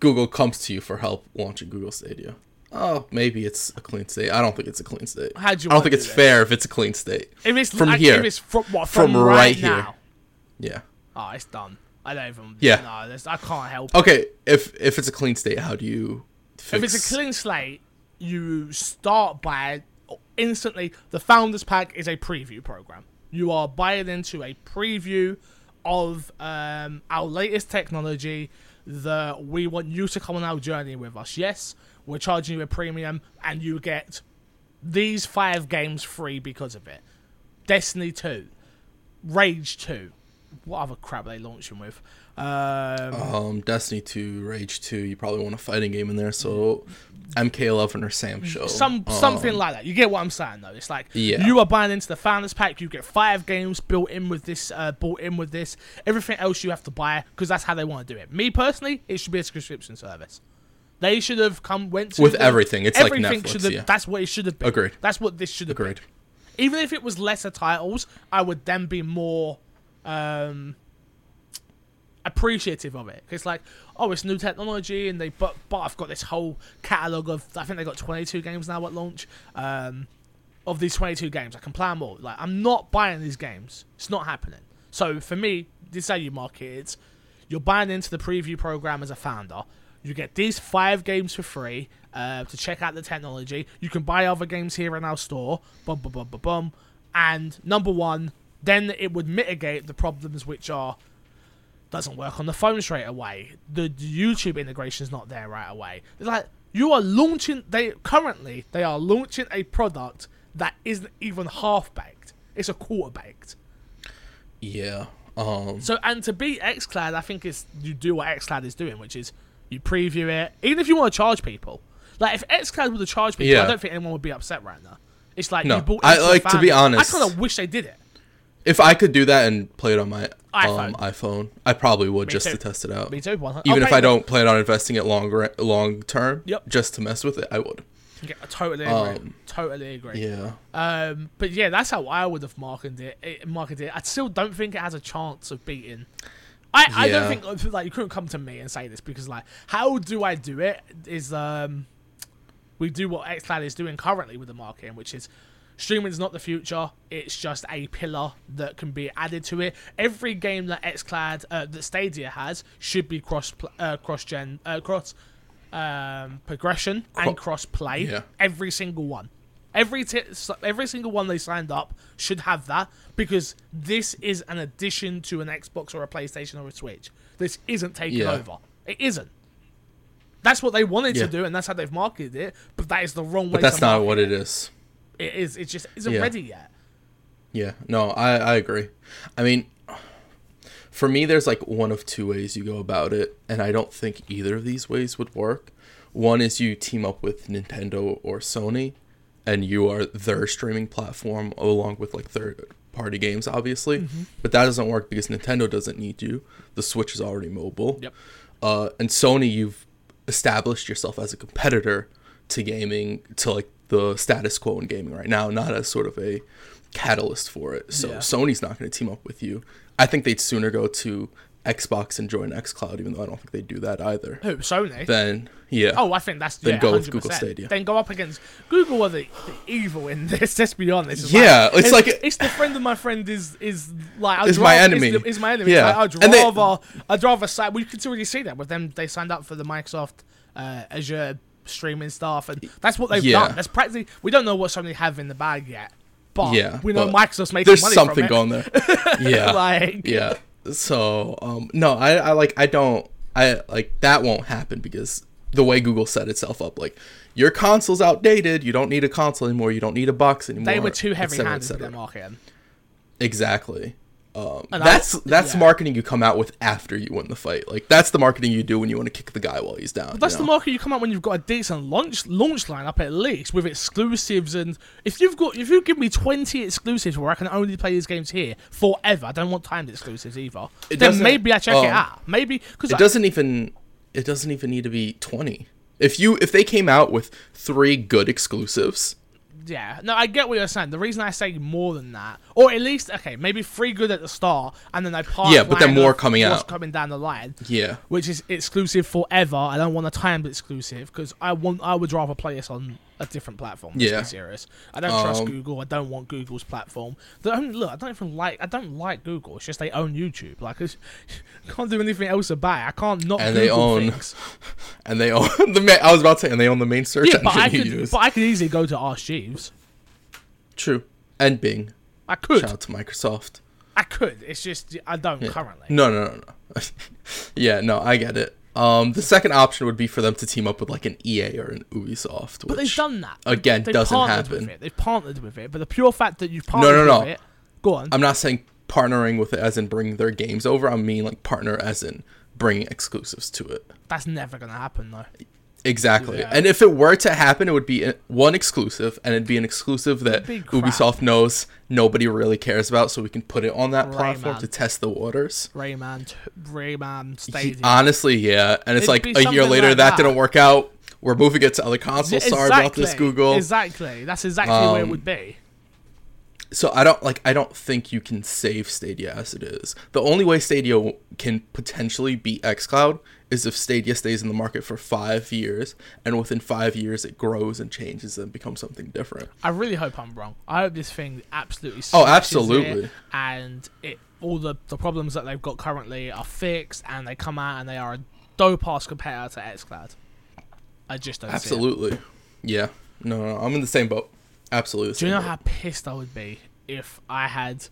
Speaker 2: Google comes to you for help launching Google Stadia. Oh, maybe it's a clean state. I don't think it's a clean state.
Speaker 1: How do you
Speaker 2: I don't think
Speaker 1: do
Speaker 2: it's
Speaker 1: this?
Speaker 2: fair if it's a clean state.
Speaker 1: If it's
Speaker 2: from
Speaker 1: like,
Speaker 2: here.
Speaker 1: if it's from what from,
Speaker 2: From
Speaker 1: right,
Speaker 2: right here.
Speaker 1: now.
Speaker 2: Yeah.
Speaker 1: Oh, it's done. I don't even.
Speaker 2: Yeah.
Speaker 1: No, I can't help.
Speaker 2: Okay, if if it's a clean state, how do you fix
Speaker 1: If it's a clean slate, you start by instantly. The Founders Pack is a preview program. You are buying into a preview of um, our latest technology that we want you to come on our journey with us. Yes, we're charging you a premium, and you get these five games free because of it. Destiny 2, Rage 2. What other crap they launching with? Um,
Speaker 2: um Destiny 2, Rage 2, you probably want a fighting game in there, so MK11 or Sam Show.
Speaker 1: Some
Speaker 2: Um,
Speaker 1: something like that. You get what I'm saying though. It's like
Speaker 2: Yeah.
Speaker 1: you are buying into the founders pack. You get five games built in with this. Uh, bought in with this. Everything else you have to buy because that's how they want to do it. Me personally, it should be a subscription service. They should have come went to
Speaker 2: With everything. It's like Netflix,
Speaker 1: should have.
Speaker 2: yeah.
Speaker 1: That's what it should have been.
Speaker 2: Agreed.
Speaker 1: That's what this should have been.
Speaker 2: Agreed.
Speaker 1: Even if it was lesser titles, I would then be more um, appreciative of it. It's like, oh, it's new technology, and they but but I've got this whole catalog of I think they got 22 games now at launch. Um, of these 22 games, I can play them all. Like I'm not buying these games. It's not happening. So for me, this is how you market it. You're buying into the preview program as a founder. You get these five games for free uh, to check out the technology. You can buy other games here in our store. Bum bum bum bum bum. And number one, then it would mitigate the problems which are doesn't work on the phone straight away. The, YouTube integration is not there right away. It's like you are launching. They currently they are launching a product that isn't even half baked. It's a quarter baked.
Speaker 2: Yeah. Um
Speaker 1: So and to beat XCloud, I think is you do what XCloud is doing, which is you preview it. Even if you want to charge people, like if XCloud would have charged people, I don't think anyone would be upset right now. It's like
Speaker 2: No.
Speaker 1: you bought.
Speaker 2: I- like, to be honest-
Speaker 1: I kind of wish they did it.
Speaker 2: if I could do that and play it on my
Speaker 1: iPhone.
Speaker 2: um, iPhone, I probably would
Speaker 1: Me
Speaker 2: just
Speaker 1: too.
Speaker 2: to test it out.
Speaker 1: Me too. one-
Speaker 2: Even
Speaker 1: I'll
Speaker 2: if I don't plan on investing it longer long term,
Speaker 1: Yep.
Speaker 2: just to mess with it, I would.
Speaker 1: Yeah, I totally agree.
Speaker 2: Um,
Speaker 1: totally agree.
Speaker 2: Yeah.
Speaker 1: Um, but yeah, that's how I would have marketed it. it. Marketed it. I still don't think it has a chance of beating. I, I don't think like you couldn't come to me and say this because like how do I do it is um we do what XCloud is doing currently with the marketing, which is streaming is not the future. It's just a pillar that can be added to it. Every game that XCloud uh, that Stadia has should be cross uh, cross gen uh, cross um, progression and cross play.
Speaker 2: Yeah.
Speaker 1: Every single one. Every t- every single one they signed up should have that because this is an addition to an Xbox or a PlayStation or a Switch. This isn't taking
Speaker 2: Yeah.
Speaker 1: over. It isn't. That's what they wanted
Speaker 2: Yeah.
Speaker 1: to do, and that's how they've marketed it. But that is the wrong way.
Speaker 2: But that's
Speaker 1: to
Speaker 2: not what it is.
Speaker 1: It is. It just isn't
Speaker 2: Yeah.
Speaker 1: ready yet.
Speaker 2: Yeah, no, I, I agree. I mean, for me, there's like one of two ways you go about it, and I don't think either of these ways would work. One is you team up with Nintendo or Sony, and you are their streaming platform along with like third party games, obviously.
Speaker 1: Mm-hmm.
Speaker 2: But that doesn't work because Nintendo doesn't need you. The Switch is already mobile.
Speaker 1: Yep.
Speaker 2: Uh, and Sony, you've established yourself as a competitor to gaming, to like the status quo in gaming right now, not as sort of a catalyst for it. So
Speaker 1: Yeah.
Speaker 2: Sony's not going to team up with you. I think they'd sooner go to Xbox and join XCloud, even though I don't think they'd do that either.
Speaker 1: Who Sony?
Speaker 2: Then, yeah.
Speaker 1: Oh, I think that's
Speaker 2: Then
Speaker 1: yeah,
Speaker 2: go with
Speaker 1: 100%.
Speaker 2: Google Stadia.
Speaker 1: Then go up against Google are the, the evil in this. (laughs) Let's be honest. It's
Speaker 2: Yeah, it's like-
Speaker 1: it's the friend of my friend is is like I'd
Speaker 2: Is my enemy.
Speaker 1: Is, the- is my enemy.
Speaker 2: Yeah.
Speaker 1: Yeah. I'd
Speaker 2: And they-
Speaker 1: rather I'd rather sign. We can already see that with them. They signed up for the Microsoft uh, Azure streaming stuff, and that's what they've
Speaker 2: Yeah.
Speaker 1: done. That's practically. We don't know what Sony have in the bag yet. but
Speaker 2: Yeah,
Speaker 1: we know Microsoft's making
Speaker 2: There's
Speaker 1: money
Speaker 2: something
Speaker 1: from it.
Speaker 2: going there. (laughs) Yeah.
Speaker 1: like,
Speaker 2: yeah. So um no, I, I like I don't I like that won't happen because the way Google set itself up, like your console's outdated, you don't need a console anymore, you don't need a box anymore.
Speaker 1: they were too heavy-handed
Speaker 2: cetera.
Speaker 1: their marketing.
Speaker 2: Exactly. Um,
Speaker 1: And I-
Speaker 2: that's that's
Speaker 1: yeah.
Speaker 2: marketing you come out with after you win the fight. Like that's the marketing you do when you want to kick the guy while he's down.
Speaker 1: But that's
Speaker 2: you
Speaker 1: the
Speaker 2: know?
Speaker 1: market you come out when you've got a decent launch launch lineup at least with exclusives and if you've got if you give me twenty exclusives where I can only play these games here forever, I don't want timed exclusives either.
Speaker 2: It
Speaker 1: then maybe I check it
Speaker 2: um,
Speaker 1: out. Maybe because
Speaker 2: It doesn't even it doesn't even need to be twenty. If you if they came out with three good exclusives,
Speaker 1: Yeah, no, I get what you're saying. The reason I say more than that, or at least okay, maybe three good at the start, and then they part.
Speaker 2: Yeah, but then more coming out.
Speaker 1: coming down the line,
Speaker 2: yeah,
Speaker 1: which is exclusive forever. I don't want a timed exclusive because I want. I would rather play this on a different platform. Let's
Speaker 2: Yeah.
Speaker 1: be serious. I don't trust
Speaker 2: Um,
Speaker 1: Google. I don't want Google's platform. The only, look, I don't even like. I don't like Google. It's just they own YouTube. Like, it's, (laughs) can't do anything else about it. I can't not
Speaker 2: And they own
Speaker 1: things. (laughs)
Speaker 2: and they own (laughs) the ma- I was about to say and they own the main search
Speaker 1: Yeah, but I
Speaker 2: engine
Speaker 1: could.
Speaker 2: use.
Speaker 1: But I could easily go to Ask Jeeves.
Speaker 2: True, and Bing.
Speaker 1: I could.
Speaker 2: Shout out to Microsoft.
Speaker 1: I could. It's just I don't currently.
Speaker 2: No, no, no, no. yeah, no, I get it. Um, the second option would be for them to team up with like an EA or an Ubisoft,
Speaker 1: But they've done that.
Speaker 2: again
Speaker 1: They've
Speaker 2: doesn't
Speaker 1: partnered
Speaker 2: happen.
Speaker 1: With it. They've partnered with it, but the pure fact that you've partnered
Speaker 2: no, no.
Speaker 1: with it, go on.
Speaker 2: I'm not saying partnering with it as in bringing their games over. I mean like partner as in bringing exclusives to it.
Speaker 1: That's never gonna happen though.
Speaker 2: Exactly. And if it were to happen, it would be one exclusive, and it'd be an exclusive that Ubisoft knows nobody really cares about, so we can put it on that platform to test the waters.
Speaker 1: Rayman, Rayman Stadium.
Speaker 2: honestly, yeah. And it's
Speaker 1: It'd
Speaker 2: like a year later
Speaker 1: like
Speaker 2: that,
Speaker 1: that.
Speaker 2: didn't work out. We're moving it to other consoles. Sorry about this,
Speaker 1: Exactly.
Speaker 2: Google.
Speaker 1: Exactly. That's exactly where it
Speaker 2: Um,
Speaker 1: would be.
Speaker 2: So I don't like. I don't think you can save Stadia as it is. The only way Stadia can potentially beat XCloud is if Stadia stays in the market for five years, and within five years it grows and changes and becomes something different.
Speaker 1: I really hope I'm wrong. I hope this thing absolutely.
Speaker 2: Oh, absolutely.
Speaker 1: it and it all the the problems that they've got currently are fixed, and they come out and they are a dope ass competitor to XCloud. I just don't. See it.
Speaker 2: Absolutely. Yeah. No, no, I'm in the same boat. Absolutely.
Speaker 1: Do you know
Speaker 2: boat.
Speaker 1: how pissed I would be if I had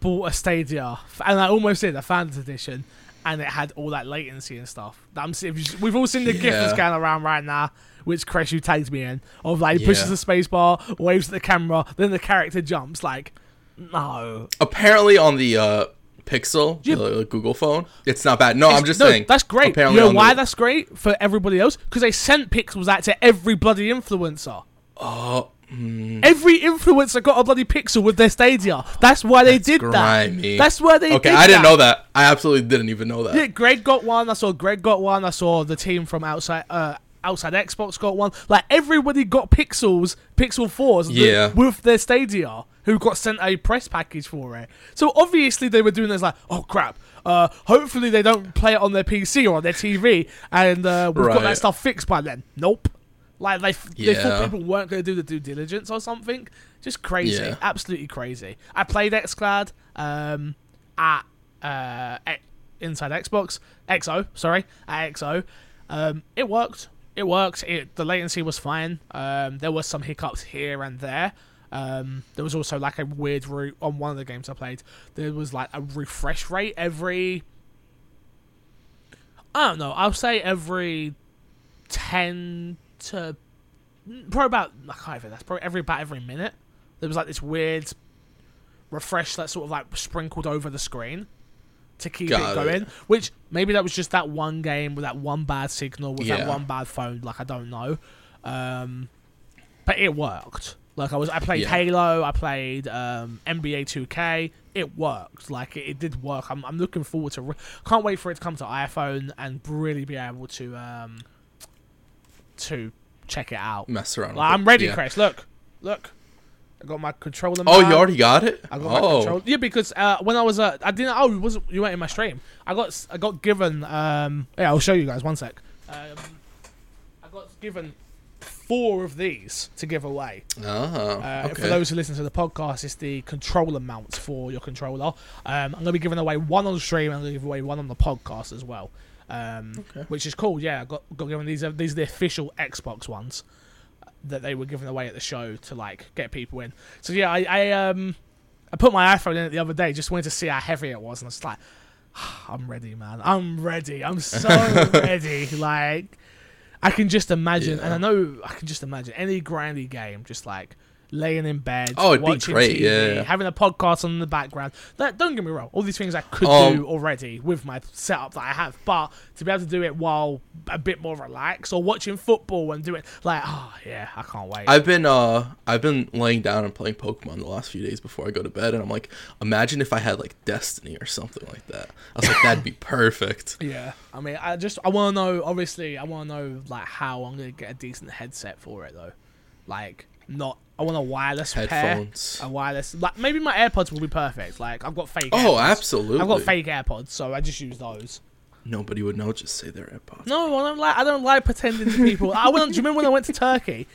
Speaker 1: bought a Stadia and I almost did a fans edition and it had all that latency and stuff. That I'm we've all seen the GIF that's going around right now, which Chris you me in of like he pushes
Speaker 2: Yeah.
Speaker 1: the space bar, waves at the camera, then the character jumps. Like, no.
Speaker 2: Apparently on the uh, Pixel,
Speaker 1: Yeah.
Speaker 2: the Google phone, it's not bad. No, I'm just
Speaker 1: no,
Speaker 2: saying.
Speaker 1: that's great.
Speaker 2: Apparently
Speaker 1: you know why
Speaker 2: the-
Speaker 1: that's great for everybody else? Because they sent pixels out to every bloody influencer.
Speaker 2: Oh, mm,
Speaker 1: Every influencer got a bloody pixel with their Stadia. That's why they
Speaker 2: That's
Speaker 1: did
Speaker 2: grimy.
Speaker 1: that. That's why they
Speaker 2: okay,
Speaker 1: did
Speaker 2: I didn't
Speaker 1: that.
Speaker 2: know that. I absolutely didn't even know that.
Speaker 1: Yeah, Greg got one. I saw Greg got one. I saw the team from outside uh, outside Xbox got one. Like everybody got pixels, Pixel fours, th-
Speaker 2: Yeah.
Speaker 1: with their Stadia, who got sent a press package for it. So obviously they were doing this like, oh crap. Uh, hopefully they don't play it on their PC or on their TV, and uh, we've got that stuff fixed by then. Nope. Like they, f- they thought people weren't going to do the due diligence or something. Just crazy,
Speaker 2: Yeah.
Speaker 1: absolutely crazy. I played XCloud um, at uh, X- inside Xbox XO, sorry, at XO. Um, it worked. It worked. It the latency was fine. Um, there was some hiccups here and there. Um, there was also like a weird route on one of the games I played. There was like a refresh rate every. I don't know. I'll say every ten to probably about I can't even. That's probably every about every minute. There was like this weird refresh that sort of like sprinkled over the screen to keep
Speaker 2: Got
Speaker 1: it
Speaker 2: it.
Speaker 1: going. Which maybe that was just that one game with that one bad signal with that one bad phone. Like I don't know, um, but it worked. Like I was, I played
Speaker 2: Yeah.
Speaker 1: Halo, I played um, NBA 2K. It worked. Like it, it did work. I'm, I'm looking forward to. Re- can't wait for it to come to iPhone and really be able to um, to check it out.
Speaker 2: Mess around.
Speaker 1: Like, I'm ready,
Speaker 2: Yeah.
Speaker 1: Chris. Look, look. I got my controller.
Speaker 2: Oh,
Speaker 1: mount.
Speaker 2: you already got it.
Speaker 1: I got my
Speaker 2: oh,
Speaker 1: controller. Yeah, because uh, when I was uh, I didn't. Oh, you wasn't you weren't in my stream? I got I got given. Um, yeah, I'll show you guys one sec. Um, I got given four of these to give away.
Speaker 2: oh,
Speaker 1: Uh,
Speaker 2: okay.
Speaker 1: For those who listen to the podcast, it's the controller mounts for your controller. Um, I'm going to be giving away one on stream. and I'm going to give away one on the podcast as well, um,
Speaker 2: Okay.
Speaker 1: which is cool. Yeah, I got got given these. Are, these are the official Xbox ones. that they were giving away at the show to like get people in. So yeah, I, I um I put my iPhone in it the other day, just wanted to see how heavy it was, and I was like, (sighs) I'm ready, man. I'm ready. I'm so (laughs) ready. Like I can just imagine, and I know I can just imagine any grindy game, just like laying in bed,
Speaker 2: Oh, it'd be
Speaker 1: watching
Speaker 2: great,
Speaker 1: TV,
Speaker 2: yeah,
Speaker 1: having a podcast on in the background. That don't get me wrong, all these things I could
Speaker 2: Um,
Speaker 1: do already with my setup that I have, but to be able to do it while a bit more relaxed or watching football and doing like, oh yeah, I can't wait.
Speaker 2: I've been uh I've been laying down and playing Pokemon the last few days before I go to bed, and I'm like, imagine if I had like Destiny or something like that. I was like, that'd be (laughs) perfect.
Speaker 1: yeah, I mean, I just I want to know. Obviously, I want to know like how I'm gonna get a decent headset for it though. Like, not I want a wireless pair. A wireless, like maybe my AirPods will be perfect. Like I've got fake.
Speaker 2: Oh,
Speaker 1: AirPods.
Speaker 2: absolutely.
Speaker 1: I've got fake AirPods, so I just use those.
Speaker 2: Nobody would know. Just say they're AirPods.
Speaker 1: No, I don't like. I don't like pretending to people. I went. Do you remember when I went to Turkey?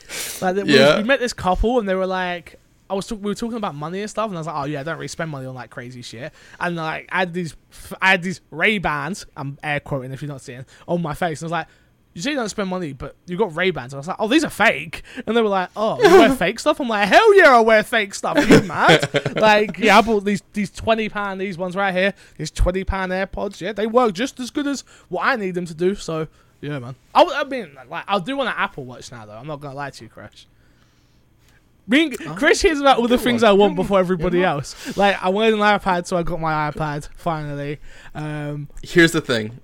Speaker 1: Like, we,
Speaker 2: Yeah.
Speaker 1: we met this couple, and they were like, I was. Talk, we were talking about money and stuff, and I was like, oh yeah, I don't really spend money on like crazy shit. And like, I had these, I had these Ray Bans. I'm air quoting if you're not seeing on my face. And I was like. You say you don't spend money, but you got Ray Bans. I was like, oh, these are fake. And they were like, oh, you wear (laughs) fake stuff? I'm like, hell yeah, I wear fake stuff. Are you (laughs) mad? like, yeah, I bought these these twenty pound these ones right here. These twenty pound AirPods. Yeah, they work just as good as what I need them to do. So yeah, man. I, I mean, like, I'll do want an Apple Watch now, though. I'm not gonna lie to you, Crash. Me and,
Speaker 2: Oh,
Speaker 1: Chris hears about all the things
Speaker 2: one,
Speaker 1: I want before everybody
Speaker 2: one.
Speaker 1: else. Like, I wanted an iPad, so I got my iPad finally. Um,
Speaker 2: Here's the thing.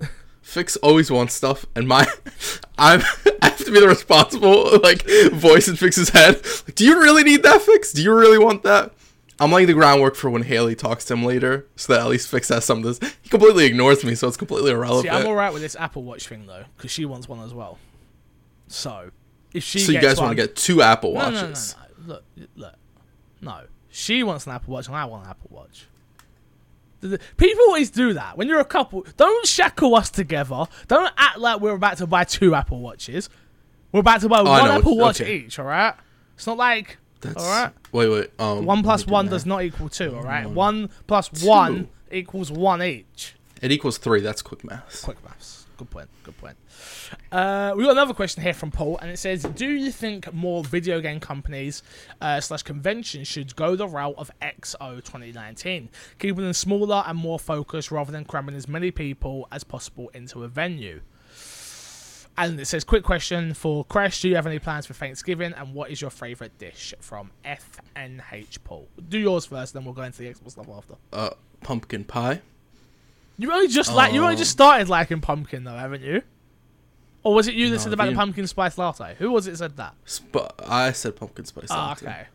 Speaker 2: Fix always wants stuff, and my, (laughs) I'm, (laughs) I have to be the responsible like voice in Fix's head. Like, do you really need that fix? Do you really want that? I'm laying the groundwork for when Haley talks to him later, so that at least Fix has some of this. He completely ignores me, so it's completely irrelevant.
Speaker 1: see, I'm alright with this Apple Watch thing though, because she wants one as well. So, if she
Speaker 2: so you guys want to get two Apple
Speaker 1: no,
Speaker 2: Watches?
Speaker 1: no, no, no, Look, look, no. She wants an Apple Watch, and I want an Apple Watch. People always do that when you're a couple. Don't shackle us together. Don't act like we're about to buy two Apple Watches. We're about to buy
Speaker 2: I
Speaker 1: one Apple Watch
Speaker 2: okay.
Speaker 1: each. All right. It's not like
Speaker 2: That's,
Speaker 1: all right.
Speaker 2: Wait, wait. Um,
Speaker 1: One plus
Speaker 2: do
Speaker 1: one
Speaker 2: math.
Speaker 1: does not equal two. All right.
Speaker 2: One.
Speaker 1: One plus
Speaker 2: Two.
Speaker 1: one equals one each.
Speaker 2: It equals three. That's quick math.
Speaker 1: Quick maths. Good point. Good point. Uh, we got another question here from Paul, and it says, "Do you think more video game companies uh, slash conventions should go the route of XO 2019, keeping them smaller and more focused rather than cramming as many people as possible into a venue?" And it says, "Quick question for Crash: Do you have any plans for Thanksgiving, and what is your favorite dish?" From FNH Paul. Do yours first, then we'll go into the Xbox stuff after.
Speaker 2: Uh, pumpkin pie.
Speaker 1: You only just like you only just started liking pumpkin though, haven't you? Or was it you that
Speaker 2: No,
Speaker 1: said about the pumpkin spice latte? Who was it that said that?
Speaker 2: Sp- I said pumpkin spice
Speaker 1: Oh,
Speaker 2: latte.
Speaker 1: okay.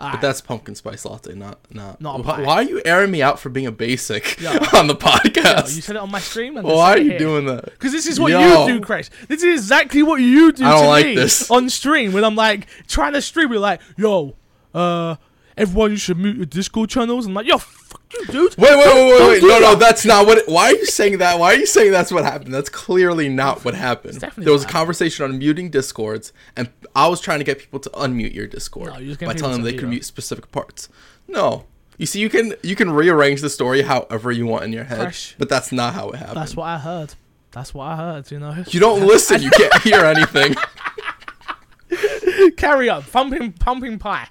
Speaker 2: But that's pumpkin spice latte, not not.
Speaker 1: Not a
Speaker 2: wh-
Speaker 1: pie.
Speaker 2: why are you airing me out for being a basic
Speaker 1: Yo. (laughs)
Speaker 2: on the
Speaker 1: Yo,
Speaker 2: podcast?
Speaker 1: you said it on my stream. And
Speaker 2: why are you doing that?
Speaker 1: Because this is what
Speaker 2: Yo.
Speaker 1: you do, Chris. This is exactly what you do
Speaker 2: I don't
Speaker 1: to
Speaker 2: like
Speaker 1: me
Speaker 2: this.
Speaker 1: on stream when I'm like trying to stream. You're like, yo, uh, everyone, you should mute your Discord channels. I'm like, yo, fuck you, dude.
Speaker 2: Wait, wait, wait, wait,
Speaker 1: don't
Speaker 2: wait!
Speaker 1: do
Speaker 2: No, no,
Speaker 1: that.
Speaker 2: that's not what. It, why are you saying that? Why are you saying that's what happened? That's clearly not what happened. There was a
Speaker 1: what
Speaker 2: conversation on muting discords, and I was trying to get people to unmute your Discord
Speaker 1: No, you just get
Speaker 2: by telling them they could
Speaker 1: mute
Speaker 2: mute specific parts. No, you see, you can you can rearrange the story however you want in your head,
Speaker 1: Fresh.
Speaker 2: but that's not how it happened.
Speaker 1: That's what I heard. That's what I heard. You know.
Speaker 2: you don't (laughs) listen. You can't hear anything. (laughs)
Speaker 1: Carry on. Pumpkin, pumping pie.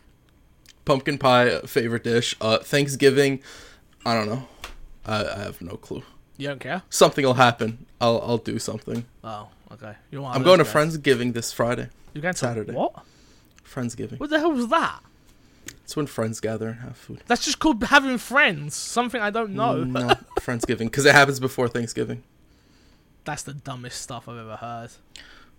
Speaker 2: Pumpkin pie, favorite dish. Uh, Thanksgiving, I don't know. I, I have no clue.
Speaker 1: You don't care?
Speaker 2: Something will happen. I'll I'll do something.
Speaker 1: Oh, okay. You want?
Speaker 2: I'm going to Friendsgiving this Friday.
Speaker 1: You're going to
Speaker 2: Saturday.
Speaker 1: What?
Speaker 2: Friendsgiving.
Speaker 1: What the hell was that?
Speaker 2: It's when friends gather and have food.
Speaker 1: That's just called having friends. Something I don't know.
Speaker 2: No, (laughs) Friendsgiving, because it happens before Thanksgiving.
Speaker 1: That's the dumbest stuff I've ever heard.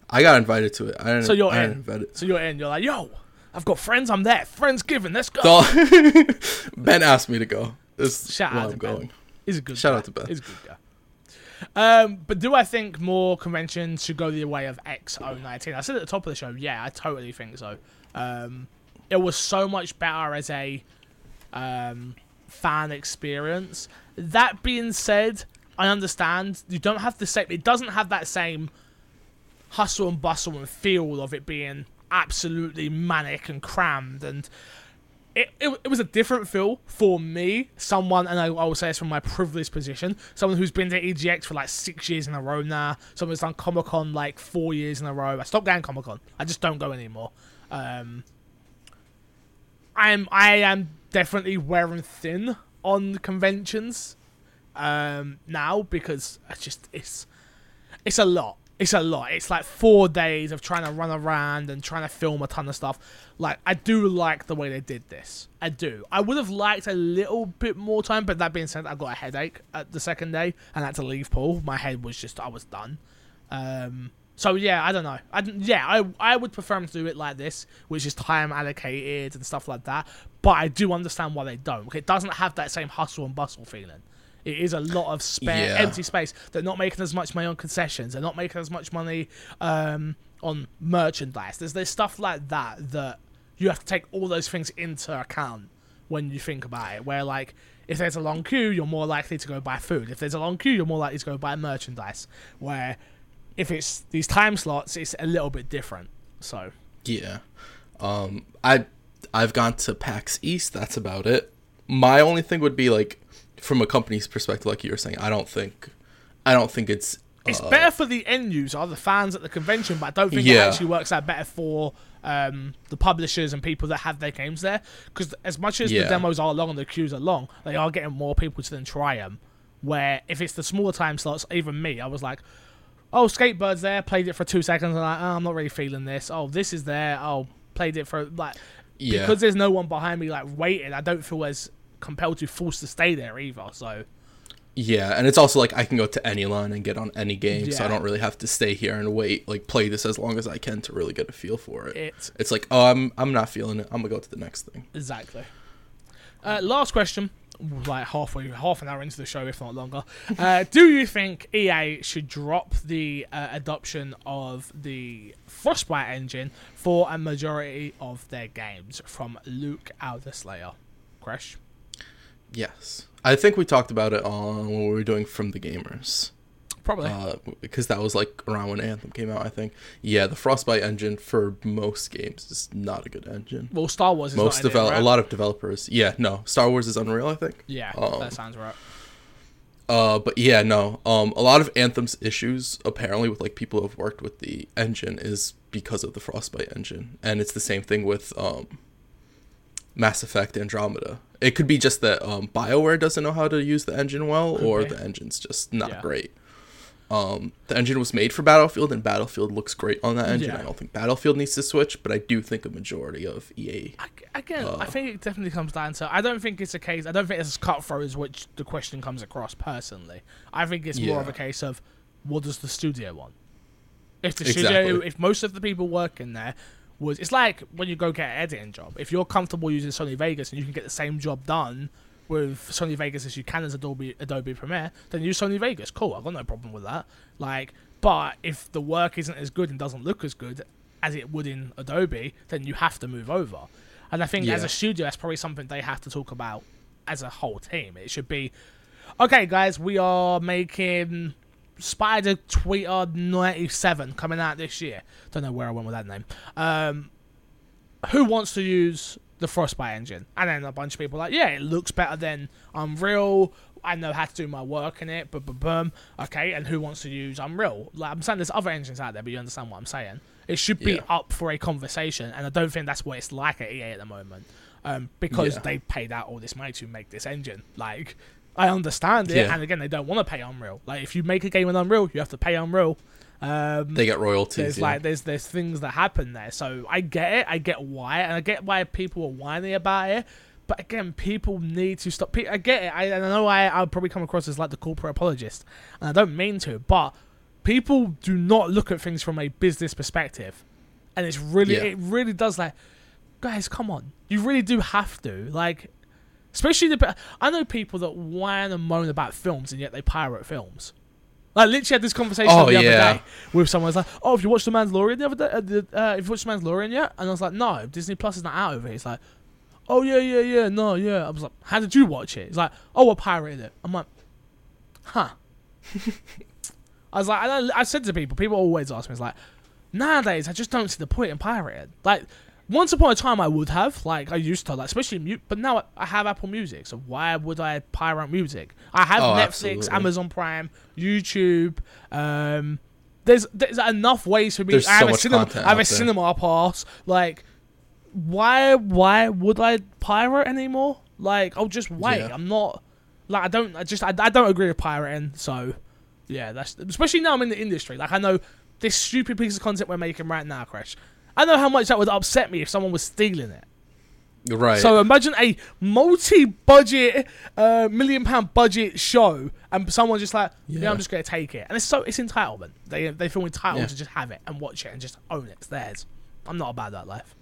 Speaker 2: I got invited to it. I didn't.
Speaker 1: So you're
Speaker 2: I
Speaker 1: in. So you're in. You're like, yo, I've got friends. I'm there. Friendsgiving. Let's go.
Speaker 2: So- (laughs) ben asked me to go. This
Speaker 1: Shout out
Speaker 2: I'm
Speaker 1: to Ben.
Speaker 2: going.
Speaker 1: He's a good.
Speaker 2: Shout
Speaker 1: guy.
Speaker 2: out to Ben.
Speaker 1: He's a good guy. Um, but do I think more conventions should go the way of XO19? I said at the top of the show, yeah, I totally think so. Um, it was so much better as a um, fan experience. That being said, I understand you don't have the same. It doesn't have that same hustle and bustle and feel of it being absolutely manic and crammed and it, it, it was a different feel for me, someone, and I, I will say this from my privileged position, someone who's been to EGX for like six years in a row now, someone who's done Comic Con like four years in a row. I stopped going Comic Con. I just don't go anymore. Um, I'm I am definitely wearing thin on conventions um, now because it's just it's it's a lot. It's a lot. It's like four days of trying to run around and trying to film a ton of stuff. Like I do like the way they did this. I do. I would have liked a little bit more time, but that being said, I got a headache at the second day and had to leave Paul. My head was just I was done. Um, so yeah, I don't know. I yeah, I I would prefer them to do it like this, which is time allocated and stuff like that. But I do understand why they don't. It doesn't have that same hustle and bustle feeling. It is a lot of spare,
Speaker 2: Yeah.
Speaker 1: empty space. They're not making as much money on concessions. They're not making as much money um, on merchandise. There's there's stuff like that that you have to take all those things into account when you think about it. Where like if there's a long queue, you're more likely to go buy food. If there's a long queue, you're more likely to go buy merchandise. Where if it's these time slots, it's a little bit different. So
Speaker 2: Yeah. Um I I've gone to PAX East, that's about it. My only thing would be like from a company's perspective like you were saying, I don't think I don't think it's
Speaker 1: it's
Speaker 2: uh,
Speaker 1: better for the end user, the fans at the convention, but I don't think it actually works out better for um, the publishers and people that have their games there. Because as much as the demos are long and the queues are long, they are getting more people to then try them. Where if it's the smaller time slots, even me, I was like, oh, Skatebird's there, played it for two seconds, and like, oh, I'm not really feeling this. Oh, this is there. Oh, played it for like
Speaker 2: yeah.
Speaker 1: because there's no one behind me like waiting. I don't feel as compelled to force to stay there either. So
Speaker 2: Yeah, and it's also like I can go to any line and get on any game, so I don't really have to stay here and wait, like play this as long as I can to really get a feel for it.
Speaker 1: it's
Speaker 2: It's like, oh, I'm I'm not feeling it. I'm gonna go to the next thing.
Speaker 1: Exactly. Uh, last question, like halfway, half an hour into the show, if not longer. Uh, (laughs) do you think EA should drop the uh, adoption of the Frostbite engine for a majority of their games? From Luke Alderslayer. Crash.
Speaker 2: Yes, I think we talked about it on when we were doing from the gamers.
Speaker 1: Probably.
Speaker 2: uh, because that was like around when Anthem came out. I think. Yeah, the Frostbite engine for most games is not a good engine.
Speaker 1: well, Star Wars is
Speaker 2: most
Speaker 1: not in it,
Speaker 2: develop
Speaker 1: right?
Speaker 2: a lot of developers. Yeah, no, Star Wars is Unreal. I think.
Speaker 1: Yeah,
Speaker 2: um,
Speaker 1: that sounds right.
Speaker 2: Uh, but yeah, no. Um, a lot of Anthem's issues apparently with like people who have worked with the engine is because of the Frostbite engine, and it's the same thing with um, Mass Effect Andromeda. It could be just that um, Bioware doesn't know how to use the engine well, or the engine's just not
Speaker 1: Yeah.
Speaker 2: great. Um, the engine was made for Battlefield, and Battlefield looks great on that engine.
Speaker 1: Yeah.
Speaker 2: I don't think Battlefield needs to switch, but I do think a majority of EA.
Speaker 1: I, again,
Speaker 2: uh,
Speaker 1: I think it definitely comes down to. I don't think it's a case. I don't think it's as cutthroat as which the question comes across. Personally, I think it's more of a case of what does the studio want. If the
Speaker 2: Exactly.
Speaker 1: studio, if most of the people working there was, it's like when you go get an editing job. If you're comfortable using Sony Vegas and you can get the same job done with Sony Vegas as you can as Adobe Adobe Premiere, then use Sony Vegas. Cool, I've got no problem with that. Like, but if the work isn't as good and doesn't look as good as it would in Adobe, then you have to move over. And I think as a studio, that's probably something they have to talk about as a whole team. It should be, okay, guys, we are making Spider Tweeter 97 coming out this year. Don't know where I went with that name. Um, who wants to use the Frostbite engine? And then a bunch of people are like, yeah, it looks better than Unreal. I know how to do my work in it. But boom, okay. And who wants to use Unreal? Like I'm saying, there's other engines out there, but you understand what I'm saying. It should be
Speaker 2: Yeah.
Speaker 1: up for a conversation, and I don't think that's what it's like at EA at the moment, um, because
Speaker 2: Yeah.
Speaker 1: they paid out all this money to make this engine. Like, I understand it,
Speaker 2: Yeah.
Speaker 1: and again, they don't want to pay Unreal. Like, if you make a game in Unreal, you have to pay Unreal. Um,
Speaker 2: They get royalties.
Speaker 1: there's
Speaker 2: yeah.
Speaker 1: like there's there's things that happen there. So I get it. I get why, and I get why people are whining about it. But again, people need to stop. I get it. I, I know I I'll probably come across as like the corporate apologist, and I don't mean to. But people do not look at things from a business perspective, and it's really
Speaker 2: Yeah.
Speaker 1: it really does like, guys, come on, you really do have to like. Especially the, I know people that whine and moan about films and yet they pirate films. Like literally had this conversation
Speaker 2: Oh,
Speaker 1: the other
Speaker 2: yeah.
Speaker 1: day with someone. who's like, "Oh, have you watched The Mandalorian the other day? Uh, the, uh, have you watched The Mandalorian yet?" And I was like, "No, Disney Plus is not out of it." He's like, "Oh yeah, yeah, yeah, no, yeah." I was like, "How did you watch it?" He's like, "Oh, I pirated it." I'm like, "Huh." (laughs) I was like, I, I said to people, people always ask me, "It's like nowadays I just don't see the point in pirating." Like, once upon a time I would have, like I used to, like especially mute. But now I- I have Apple Music, so why would I pirate music? I have
Speaker 2: Oh,
Speaker 1: Netflix,
Speaker 2: absolutely.
Speaker 1: Amazon Prime, YouTube. Um, there's there's enough ways for me.
Speaker 2: There's
Speaker 1: I have
Speaker 2: so
Speaker 1: a
Speaker 2: much
Speaker 1: cinema. I have a
Speaker 2: there.
Speaker 1: cinema pass. Like, why why would I pirate anymore? Like, I'll just wait.
Speaker 2: Yeah.
Speaker 1: I'm not like I don't. I just I, I don't agree with pirating. So yeah, that's especially now I'm in the industry. Like I know this stupid piece of content we're making right now, Crash. I know how much that would upset me if someone was stealing it.
Speaker 2: Right.
Speaker 1: So imagine a multi-budget, uh, million pound budget show, and someone just like, yeah,
Speaker 2: Yeah.
Speaker 1: I'm just gonna take it, and it's so it's entitlement. They they feel entitled
Speaker 2: Yeah.
Speaker 1: to just have it and watch it and just own it. It's theirs. I'm not about that life.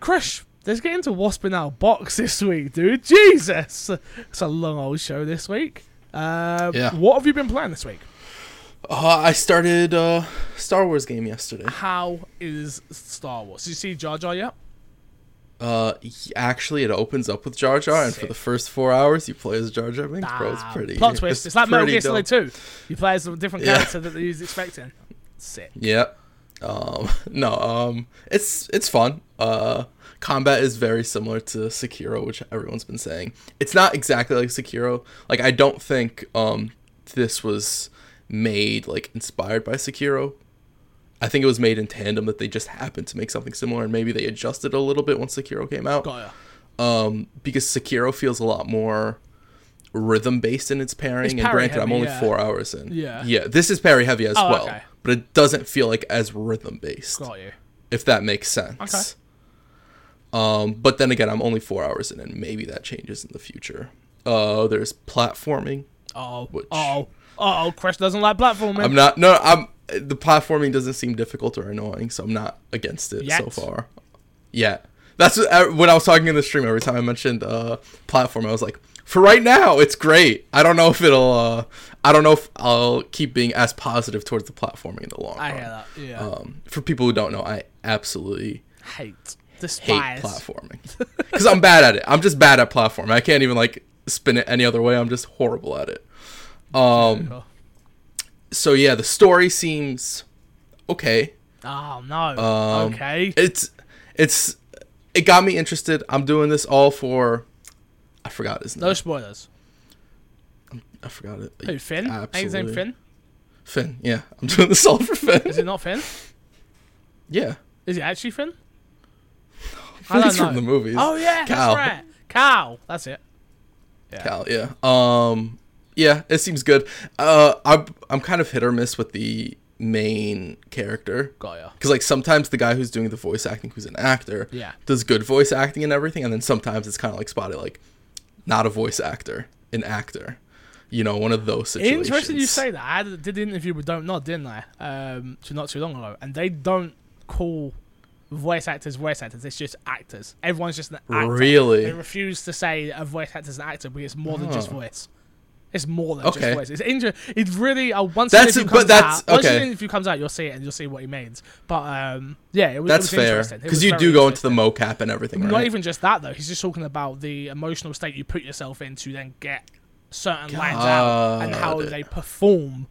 Speaker 1: Crash. Let's get into what's been our box (laughs) this week, dude. Jesus, it's a long old show this week. Uh,
Speaker 2: Yeah.
Speaker 1: What have you been playing this week?
Speaker 2: Uh, I started uh Star Wars game yesterday.
Speaker 1: How is Star Wars? Did you see Jar Jar yet?
Speaker 2: Uh, actually, it opens up with Jar Jar, and for the first four hours, you play as Jar Jar Binks, bro. It's pretty.
Speaker 1: plot (laughs) twist. It's, like Metal Gear Solid 2. You play as a different
Speaker 2: Yeah.
Speaker 1: character that he's expecting. Sick.
Speaker 2: Yeah. Um. (laughs) No. Um. It's it's fun. Uh. Combat is very similar to Sekiro, which everyone's been saying. It's not exactly like Sekiro. Like I don't think um this was made like inspired by Sekiro. I think it was made in tandem that they just happened to make something similar, and maybe they adjusted a little bit once Sekiro came out. Um, because Sekiro feels a lot more rhythm based in its parrying.
Speaker 1: It's
Speaker 2: and granted, I'm only
Speaker 1: yeah.
Speaker 2: four hours in.
Speaker 1: Yeah.
Speaker 2: yeah. This is parry heavy as
Speaker 1: Oh,
Speaker 2: well,
Speaker 1: okay.
Speaker 2: but it doesn't feel like as rhythm based.
Speaker 1: Got you.
Speaker 2: If that makes sense.
Speaker 1: Okay.
Speaker 2: Um, but then again, I'm only four hours in, and maybe that changes in the future. Uh, there's platforming.
Speaker 1: Oh.
Speaker 2: Which-
Speaker 1: Oh. Oh. Crash doesn't like platforming.
Speaker 2: I'm not. No, I'm. The platforming doesn't seem difficult or annoying, so I'm not against it so far. Yeah, that's what, when I was talking in the stream. Every time I mentioned uh, platform, I was like, for right now, it's great. I don't know if it'll. Uh, I don't know if I'll keep being as positive towards the platforming in the long
Speaker 1: I
Speaker 2: run.
Speaker 1: hear that. Yeah.
Speaker 2: Um, for people who don't know, I absolutely
Speaker 1: hate.
Speaker 2: hate
Speaker 1: Despise.
Speaker 2: platforming because I'm bad at it. I'm just bad at platforming. I can't even like spin it any other way. I'm just horrible at it. Um. So yeah, the story seems okay.
Speaker 1: Oh no.
Speaker 2: Um,
Speaker 1: okay.
Speaker 2: It's it's it got me interested. I'm doing this all for I forgot his name.
Speaker 1: No spoilers.
Speaker 2: I forgot it.
Speaker 1: Who Finn? His name
Speaker 2: Absolutely.
Speaker 1: Finn?
Speaker 2: Finn. Yeah, I'm doing this all for Finn.
Speaker 1: Is it not Finn?
Speaker 2: yeah,
Speaker 1: Is it actually Finn? (laughs) I don't know.
Speaker 2: from the movies.
Speaker 1: Oh yeah,
Speaker 2: Cal.
Speaker 1: that's right. Cal. That's it. Yeah.
Speaker 2: Cal. Yeah. Um. Yeah, it seems good. Uh, I'm I'm kind of hit or miss with the main character.
Speaker 1: Got ya.
Speaker 2: Because like sometimes the guy who's doing the voice acting, who's an actor,
Speaker 1: Yeah.
Speaker 2: does good voice acting and everything, and then sometimes it's kind of like spotted like not a voice actor, an actor. You know, one of those situations.
Speaker 1: Interesting you say that. I did the interview with Don't Nod, didn't I? Um, to not too long ago, and they don't call voice actors voice actors. It's just actors. Everyone's just an actor.
Speaker 2: Really?
Speaker 1: They refuse to say a voice actor's an actor because it's more than just
Speaker 2: Oh.
Speaker 1: voice. It's more than
Speaker 2: Okay.
Speaker 1: just voice. It's inter- It's really uh, once
Speaker 2: That's-
Speaker 1: the interview
Speaker 2: but
Speaker 1: comes
Speaker 2: that's-
Speaker 1: out. Once
Speaker 2: okay.
Speaker 1: the interview comes out, you'll see it and you'll see what he means. But um, yeah, it was. it was
Speaker 2: fair
Speaker 1: interesting.
Speaker 2: Because you do go into the mocap and everything, right?
Speaker 1: Not even just that though. He's just talking about the emotional state you put yourself in to then get certain lines out and how they perform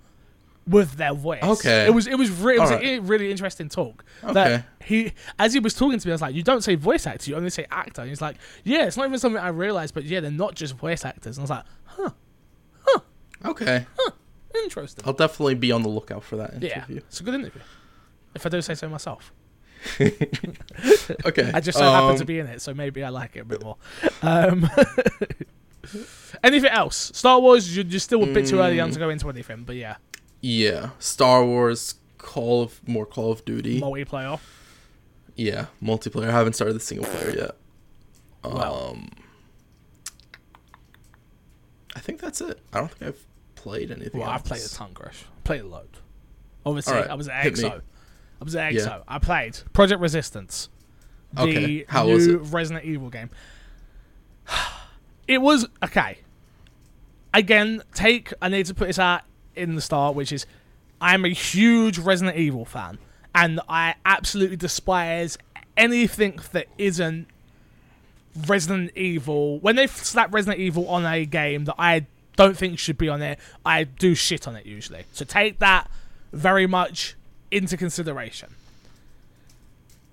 Speaker 1: with their voice.
Speaker 2: Okay.
Speaker 1: It was it was, re- it was a really interesting talk.
Speaker 2: Okay.
Speaker 1: That he as he was talking to me, I was like, "You don't say voice actor, you only say actor." And he's like, "Yeah, it's not even something I realized, but yeah, they're not just voice actors." And I was like, "Huh,
Speaker 2: okay,
Speaker 1: interesting."
Speaker 2: I'll definitely be on the lookout for that interview.
Speaker 1: yeah, it's a good interview. If I do say so myself. (laughs)
Speaker 2: Okay,
Speaker 1: I just so happen
Speaker 2: um,
Speaker 1: to be in it, so maybe I like it a bit more. Um, (laughs) anything else? Star Wars, you're, you're still a bit too early on
Speaker 2: Mm.
Speaker 1: to go into anything, but yeah,
Speaker 2: Yeah, Star Wars, Call of more Call of Duty.
Speaker 1: multiplayer.
Speaker 2: yeah, multiplayer. I haven't started the single player yet. Um,
Speaker 1: Wow.
Speaker 2: I think that's it. I don't think I've played anything.
Speaker 1: Well, I've played a ton, Crash. I played a load. Obviously,
Speaker 2: Alright,
Speaker 1: I was at. XO. I was at
Speaker 2: Yeah.
Speaker 1: XO. I played Project Resistance, the
Speaker 2: Okay, how
Speaker 1: new
Speaker 2: was it?
Speaker 1: Resident Evil game. It was okay. Again, take. I need to put this out in the start, which is, I'm a huge Resident Evil fan, and I absolutely despise anything that isn't Resident Evil. When they slap Resident Evil on a game that I don't think should be on it, I do shit on it usually. So take that very much into consideration.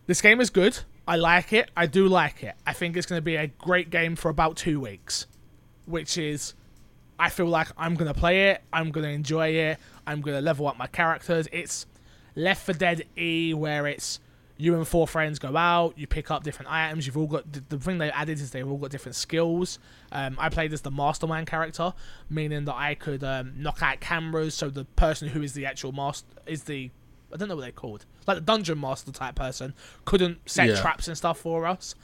Speaker 1: This game is good. I like it. I do like it. I think it's going to be a great game for about two weeks, which is, I feel like I'm going to play it. I'm going to enjoy it. I'm going to level up my characters. It's Left 4 Dead E, where it's you and four friends go out, you pick up different items. You've all got the, the thing they added is they've all got different skills. Um, I played as the mastermind character, meaning that I could um, knock out cameras. So the person who is the actual master is the I don't know what they're called, like the dungeon master type person, couldn't set
Speaker 2: Yeah.
Speaker 1: traps and stuff for us.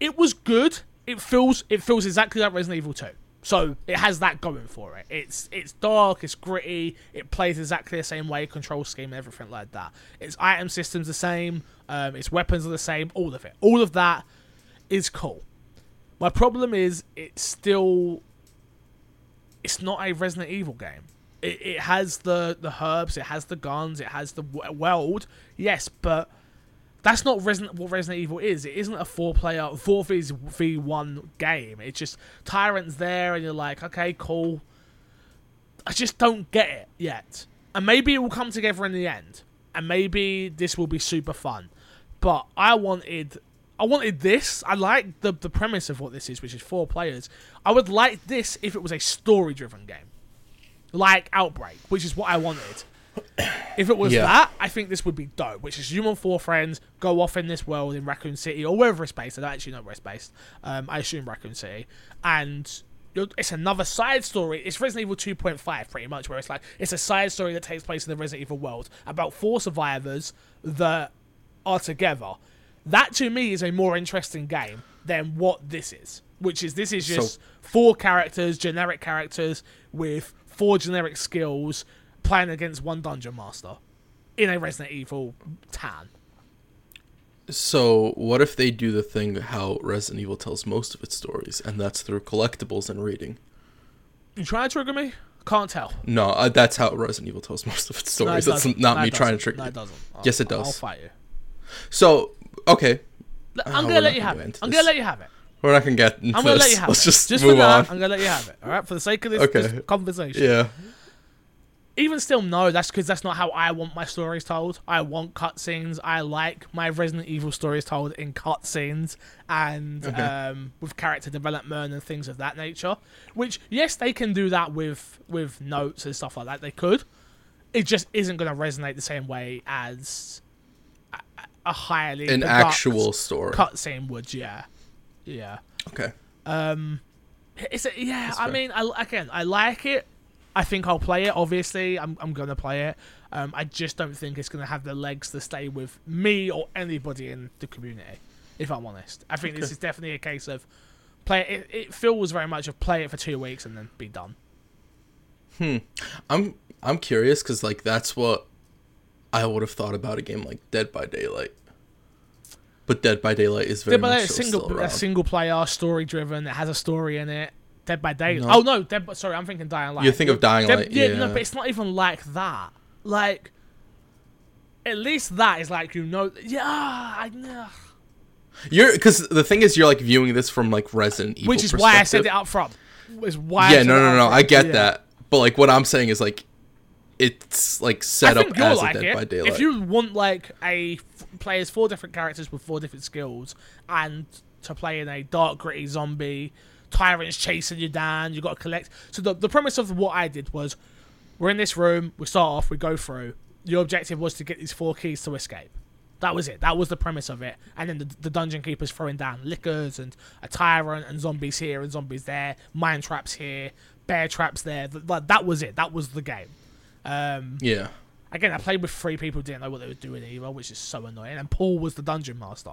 Speaker 1: It was good. It feels it feels exactly like Resident Evil 2. So it has that going for it. It's it's dark, it's gritty, it plays exactly the same way, control scheme, everything like that. Its item system's the same, um, its weapons are the same, all of it. All of that is cool. My problem is it's still it's not a Resident Evil game. It, it has the the herbs, it has the guns, it has the world, yes, but that's not Resident what Resident Evil is. It isn't a four player four v one game. It's just tyrants there, and you're like, okay, cool. I just don't get it yet, and maybe it will come together in the end, and maybe this will be super fun. But I wanted, I wanted this. I like the the premise of what this is, which is four players. I would like this if it was a story driven game, like Outbreak, which is what I wanted. If it was
Speaker 2: Yeah.
Speaker 1: that, I think this would be dope. Which is you and four friends go off in this world in Raccoon City or wherever it's based. I don't actually know where it's based. Um, I assume Raccoon City, and it's another side story. It's Resident Evil 2.5, pretty much, where it's like it's a side story that takes place in the Resident Evil world about four survivors that are together. That to me is a more interesting game than what this is, which is this is
Speaker 2: So-
Speaker 1: just four characters, generic characters with four generic skills playing against one dungeon master in a Resident Evil tan.
Speaker 2: So, what if they do the thing how Resident Evil tells most of its stories, and that's through collectibles and reading?
Speaker 1: You trying to trigger me? Can't tell.
Speaker 2: No, uh, that's how Resident Evil tells most of its
Speaker 1: No, it
Speaker 2: stories. that's
Speaker 1: doesn't. No,
Speaker 2: me trying to
Speaker 1: doesn't. No,
Speaker 2: you.
Speaker 1: it doesn't. I'll-
Speaker 2: Yes, it does.
Speaker 1: I'll fight you.
Speaker 2: So, okay,
Speaker 1: I'm gonna let you have it. I'm
Speaker 2: this.
Speaker 1: gonna let you have it.
Speaker 2: we're not gonna get into
Speaker 1: I'm gonna
Speaker 2: this.
Speaker 1: let you have
Speaker 2: Let's
Speaker 1: it.
Speaker 2: just,
Speaker 1: just
Speaker 2: move
Speaker 1: for now,
Speaker 2: on.
Speaker 1: I'm gonna let you have it. All right, for the sake of this,
Speaker 2: Okay.
Speaker 1: this conversation.
Speaker 2: Yeah,
Speaker 1: Even still, no, that's because that's not how I want my stories told. I want cutscenes. I like my Resident Evil stories told in cutscenes and
Speaker 2: Okay.
Speaker 1: um, with character development and things of that nature. Which, yes, they can do that with with notes and stuff like that. They could. It just isn't going to resonate the same way as a, a highly
Speaker 2: an actual story.
Speaker 1: cutscene would. Yeah, yeah.
Speaker 2: Okay,
Speaker 1: Um, it's a, yeah.
Speaker 2: That's
Speaker 1: I
Speaker 2: fair.
Speaker 1: mean, I again, I like it. I think I'll play it. Obviously, I'm I'm gonna play it. Um, I just don't think it's gonna have the legs to stay with me or anybody in the community. If I'm honest, I think this is definitely a case of play it. It feels very much of play it for two weeks and then be done. Hmm.
Speaker 2: I'm I'm curious because like that's what I would have thought about a game like Dead by Daylight. But Dead by Daylight is very
Speaker 1: Dead by
Speaker 2: much
Speaker 1: Daylight is
Speaker 2: so
Speaker 1: single,
Speaker 2: still
Speaker 1: a single player, story driven. It has a story in it. Dead by Daylight.
Speaker 2: No.
Speaker 1: Oh no, Dead. by- Sorry, I'm thinking Dying Light.
Speaker 2: You think of Dying
Speaker 1: Dead-
Speaker 2: Light,
Speaker 1: yeah,
Speaker 2: yeah.
Speaker 1: no, but it's not even like that. Like, at least that is like you know. Yeah, I know.
Speaker 2: You're because the thing is you're like viewing this from like Resident Evil,
Speaker 1: Which is why I said it up front. Is why.
Speaker 2: Yeah,
Speaker 1: said
Speaker 2: no, no, no. I get
Speaker 1: Yeah.
Speaker 2: that, but like what I'm saying is like it's like set up as
Speaker 1: like
Speaker 2: a Dead
Speaker 1: it.
Speaker 2: by Daylight.
Speaker 1: If you want like a f- players four different characters with four different skills and to play in a dark gritty zombie, tyrants chasing you down, you got to collect. So the the premise of what I did was, we're in this room, we start off, we go through. Your objective was to get these four keys to escape. That was it. That was the premise of it. And then the, the dungeon keeper's throwing down lickers and a tyrant and zombies here and zombies there, mine traps here, bear traps there. Th- Like that was it. That was the game. Um,
Speaker 2: yeah,
Speaker 1: Again, I played with three people didn't know what they were doing either, which is so annoying. And Paul was the dungeon master.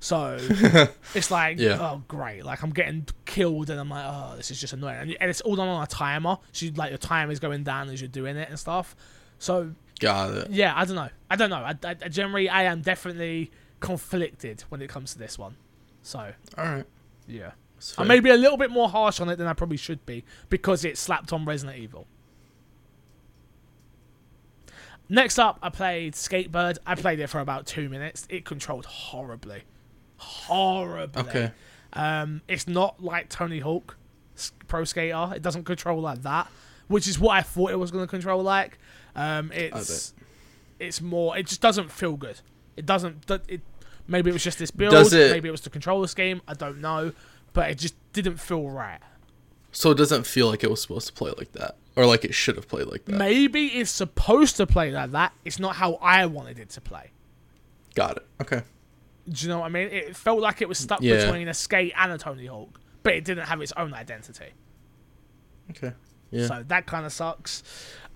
Speaker 1: So (laughs) it's like,
Speaker 2: Yeah.
Speaker 1: oh, great. Like, I'm getting killed, and I'm like, oh, this is just annoying. And, and it's all done on a timer. So, you, like, your time is going down as you're doing it and stuff. So,
Speaker 2: got it.
Speaker 1: yeah, I don't know. I don't know. I, I, I generally, I am definitely conflicted when it comes to this one. So,
Speaker 2: All right.
Speaker 1: yeah. I may be a little bit more harsh on it than I probably should be because it slapped on Resident Evil. Next up, I played Skatebird. I played it for about two minutes. It controlled horribly, horribly.
Speaker 2: Okay.
Speaker 1: Um, it's not like Tony Hawk Pro Skater. It doesn't control like that, which is what I thought it was going to control like. Um, it's it's more. It just doesn't feel good. It doesn't. It Maybe it was just this build.
Speaker 2: Does it-
Speaker 1: Maybe it was the controller scheme. I don't know, but it just didn't feel right.
Speaker 2: So it doesn't feel like it was supposed to play like that, or like it should have played like that.
Speaker 1: Maybe it's supposed to play like that. It's not how I wanted it to play.
Speaker 2: Got it. Okay.
Speaker 1: Do you know what I mean? It felt like it was stuck
Speaker 2: Yeah.
Speaker 1: between a skate and a Tony Hawk, but it didn't have its own identity.
Speaker 2: Okay. Yeah.
Speaker 1: So that kind of sucks.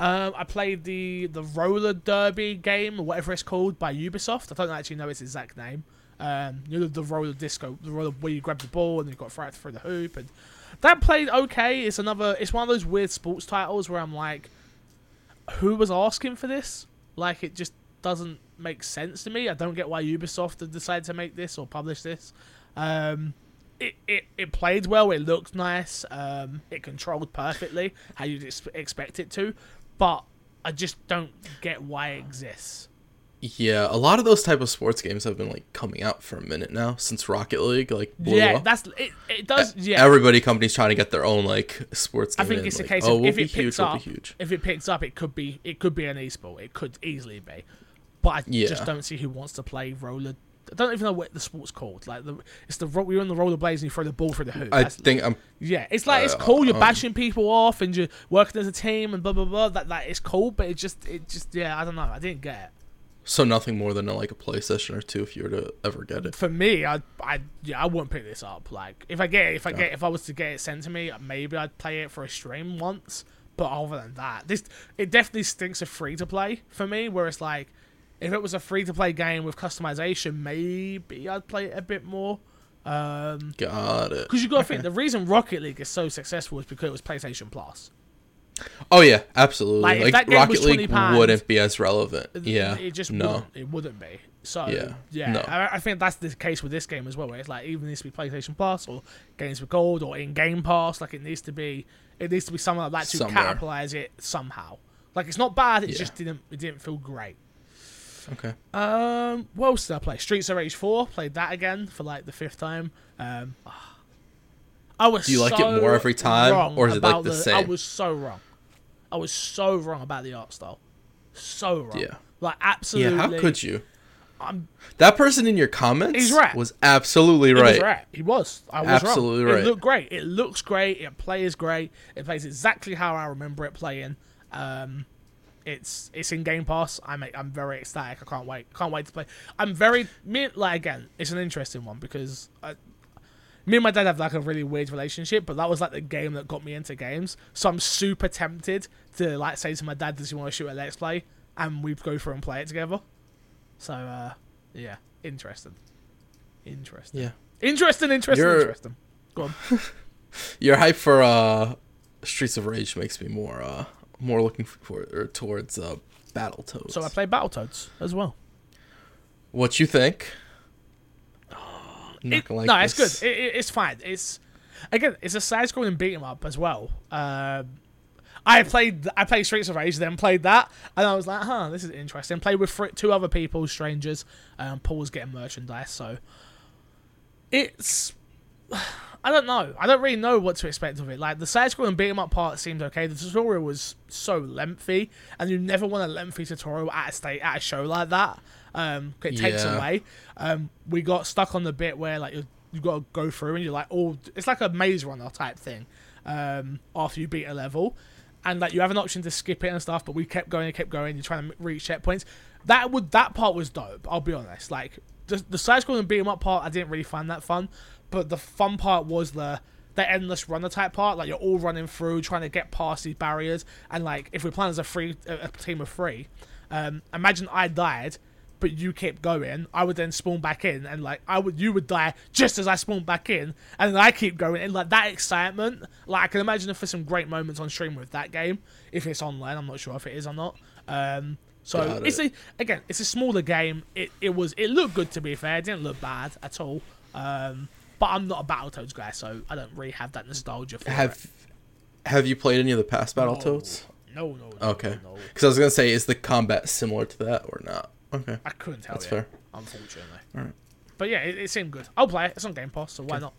Speaker 1: Um, I played the the roller derby game or whatever it's called by Ubisoft. I don't actually know its exact name. Um, you know the roller disco, the roller where you grab the ball and you've got to throw it through the hoop, and that played okay. It's another. It's one of those weird sports titles where I'm like, who was asking for this? Like it just doesn't make sense to me. I don't get why Ubisoft decided to make this or publish this. Um, it, it, it played well. It looked nice. Um, it controlled perfectly how you'd ex- expect it to, but I just don't get why it exists.
Speaker 2: Yeah, a lot of those type of sports games have been like coming out for a minute now since Rocket League like blew
Speaker 1: yeah,
Speaker 2: up.
Speaker 1: that's it. It does. Yeah,
Speaker 2: Everybody companies trying to get their own like sports game.
Speaker 1: I think
Speaker 2: in,
Speaker 1: it's a case
Speaker 2: oh,
Speaker 1: of
Speaker 2: we'll
Speaker 1: if it
Speaker 2: huge,
Speaker 1: picks
Speaker 2: we'll
Speaker 1: up, if it picks up, it could be it could be an esport. It could easily be, but I
Speaker 2: Yeah.
Speaker 1: just don't see who wants to play roller. I don't even know what the sport's called. Like the it's the you're on the rollerblades and you throw the ball through the hoop.
Speaker 2: I
Speaker 1: That's-
Speaker 2: think I'm
Speaker 1: Yeah, it's like it's
Speaker 2: Uh,
Speaker 1: cool. You're
Speaker 2: um,
Speaker 1: bashing people off and you're working as a team and blah blah blah. That that is cool, but it just it just yeah, I don't know. I didn't get it.
Speaker 2: so nothing more than a, like a PlayStation or two if you were to ever get it.
Speaker 1: For me, I I yeah, I wouldn't pick this up. Like if I get it, if I
Speaker 2: Yeah.
Speaker 1: get if I was to get it sent to me, maybe I'd play it for a stream once. But other than that, this it definitely stinks of free to play for me. Where it's like, if it was a free to play game with customization, maybe I'd play it a bit more. Um,
Speaker 2: Got it.
Speaker 1: because you got to think the reason Rocket League is so successful is because it was PlayStation Plus.
Speaker 2: Oh yeah, absolutely.
Speaker 1: Like,
Speaker 2: Like,
Speaker 1: if that game
Speaker 2: Rocket League
Speaker 1: £20,
Speaker 2: wouldn't be as relevant. Yeah.
Speaker 1: it just
Speaker 2: no.
Speaker 1: wouldn't, it wouldn't be. So
Speaker 2: Yeah,
Speaker 1: yeah,
Speaker 2: no.
Speaker 1: I, I think that's the case with this game as well. Where it's like even needs to be PlayStation Plus or games with gold or in Game Pass. Like it needs to be, it needs to be something like that to
Speaker 2: Somewhere.
Speaker 1: capitalize it somehow. Like it's not bad. It
Speaker 2: Yeah.
Speaker 1: just didn't, it didn't feel great.
Speaker 2: Okay.
Speaker 1: Um, what else did I play? Streets of Rage Four. Played that again for like the fifth time. Um, I was.
Speaker 2: Do you like it more every time, or is it, like,
Speaker 1: about
Speaker 2: the
Speaker 1: I was so wrong. I was so wrong about the art style. So wrong.
Speaker 2: Yeah.
Speaker 1: Like absolutely.
Speaker 2: Yeah. How could you?
Speaker 1: I'm
Speaker 2: That person in your comments
Speaker 1: He's right.
Speaker 2: was absolutely
Speaker 1: He
Speaker 2: right.
Speaker 1: was right. He was. I was
Speaker 2: Absolutely
Speaker 1: wrong.
Speaker 2: right.
Speaker 1: It looked great. It looks great. It plays great. It plays exactly how I remember it playing. Um, it's it's in Game Pass. I'm I'm very ecstatic. I can't wait. Can't wait to play. I'm very me like again. It's an interesting one because I, me and my dad have like a really weird relationship, but that was like the game that got me into games. So I'm super tempted to like say to my dad, "Does he want to shoot a let's play?" And we go through and play it together. So uh, yeah, interesting. Interesting.
Speaker 2: Yeah.
Speaker 1: Interesting, interesting,
Speaker 2: You're-
Speaker 1: interesting. Go on. (laughs)
Speaker 2: Your hype for uh, Streets of Rage makes me more uh, more looking for or towards uh, Battletoads.
Speaker 1: So I play Battletoads as well.
Speaker 2: What you think? (sighs) Not
Speaker 1: It-
Speaker 2: like
Speaker 1: no, it's good. It, it, it's fine. It's again, it's a side-scrolling beat 'em up as well. Um, I played I played Streets of Rage, then played that, and I was like, huh, this is interesting. Played with two other people, strangers. Um, Paul was getting merchandise, so it's. I don't know. I don't really know what to expect of it. Like the side scrolling beat 'em up part seemed okay. The tutorial was so lengthy, and you never want a lengthy tutorial at a state at a show like that. Um, it takes
Speaker 2: Yeah.
Speaker 1: away. Um, we got stuck on the bit where like you you got to go through and you're like, oh, it's like a maze runner type thing. Um, after you beat a level, and like you have an option to skip it and stuff, but we kept going and kept going. You're trying to reach checkpoints. That would that part was dope. I'll be honest. Like the the side scrolling beat 'em up part, I didn't really find that fun. But the fun part was the the endless runner type part. Like you're all running through, trying to get past these barriers. And like if we're playing as a free a, a team of three, um, imagine I died. But you kept going. I would then spawn back in, and like I would, you would die just as I spawned back in, and then I keep going. And like that excitement, like I can imagine if there's some great moments on stream with that game. If it's online, I'm not sure if it is or not. Um, so
Speaker 2: Got
Speaker 1: it's a again, it's a smaller game. It it was it looked good to be fair. It didn't look bad at all. Um, but I'm not a Battletoads guy, so I don't really have that nostalgia for
Speaker 2: Have
Speaker 1: it.
Speaker 2: Have you played any of the past Battletoads?
Speaker 1: No, no, no.
Speaker 2: Okay.
Speaker 1: no, no.
Speaker 2: Because I was gonna say, is the combat similar to that or not? Okay.
Speaker 1: I couldn't tell
Speaker 2: That's
Speaker 1: you.
Speaker 2: fair.
Speaker 1: Unfortunately.
Speaker 2: Alright.
Speaker 1: But yeah, it, it seemed good. I'll play it. It's on Game Pass, so why not?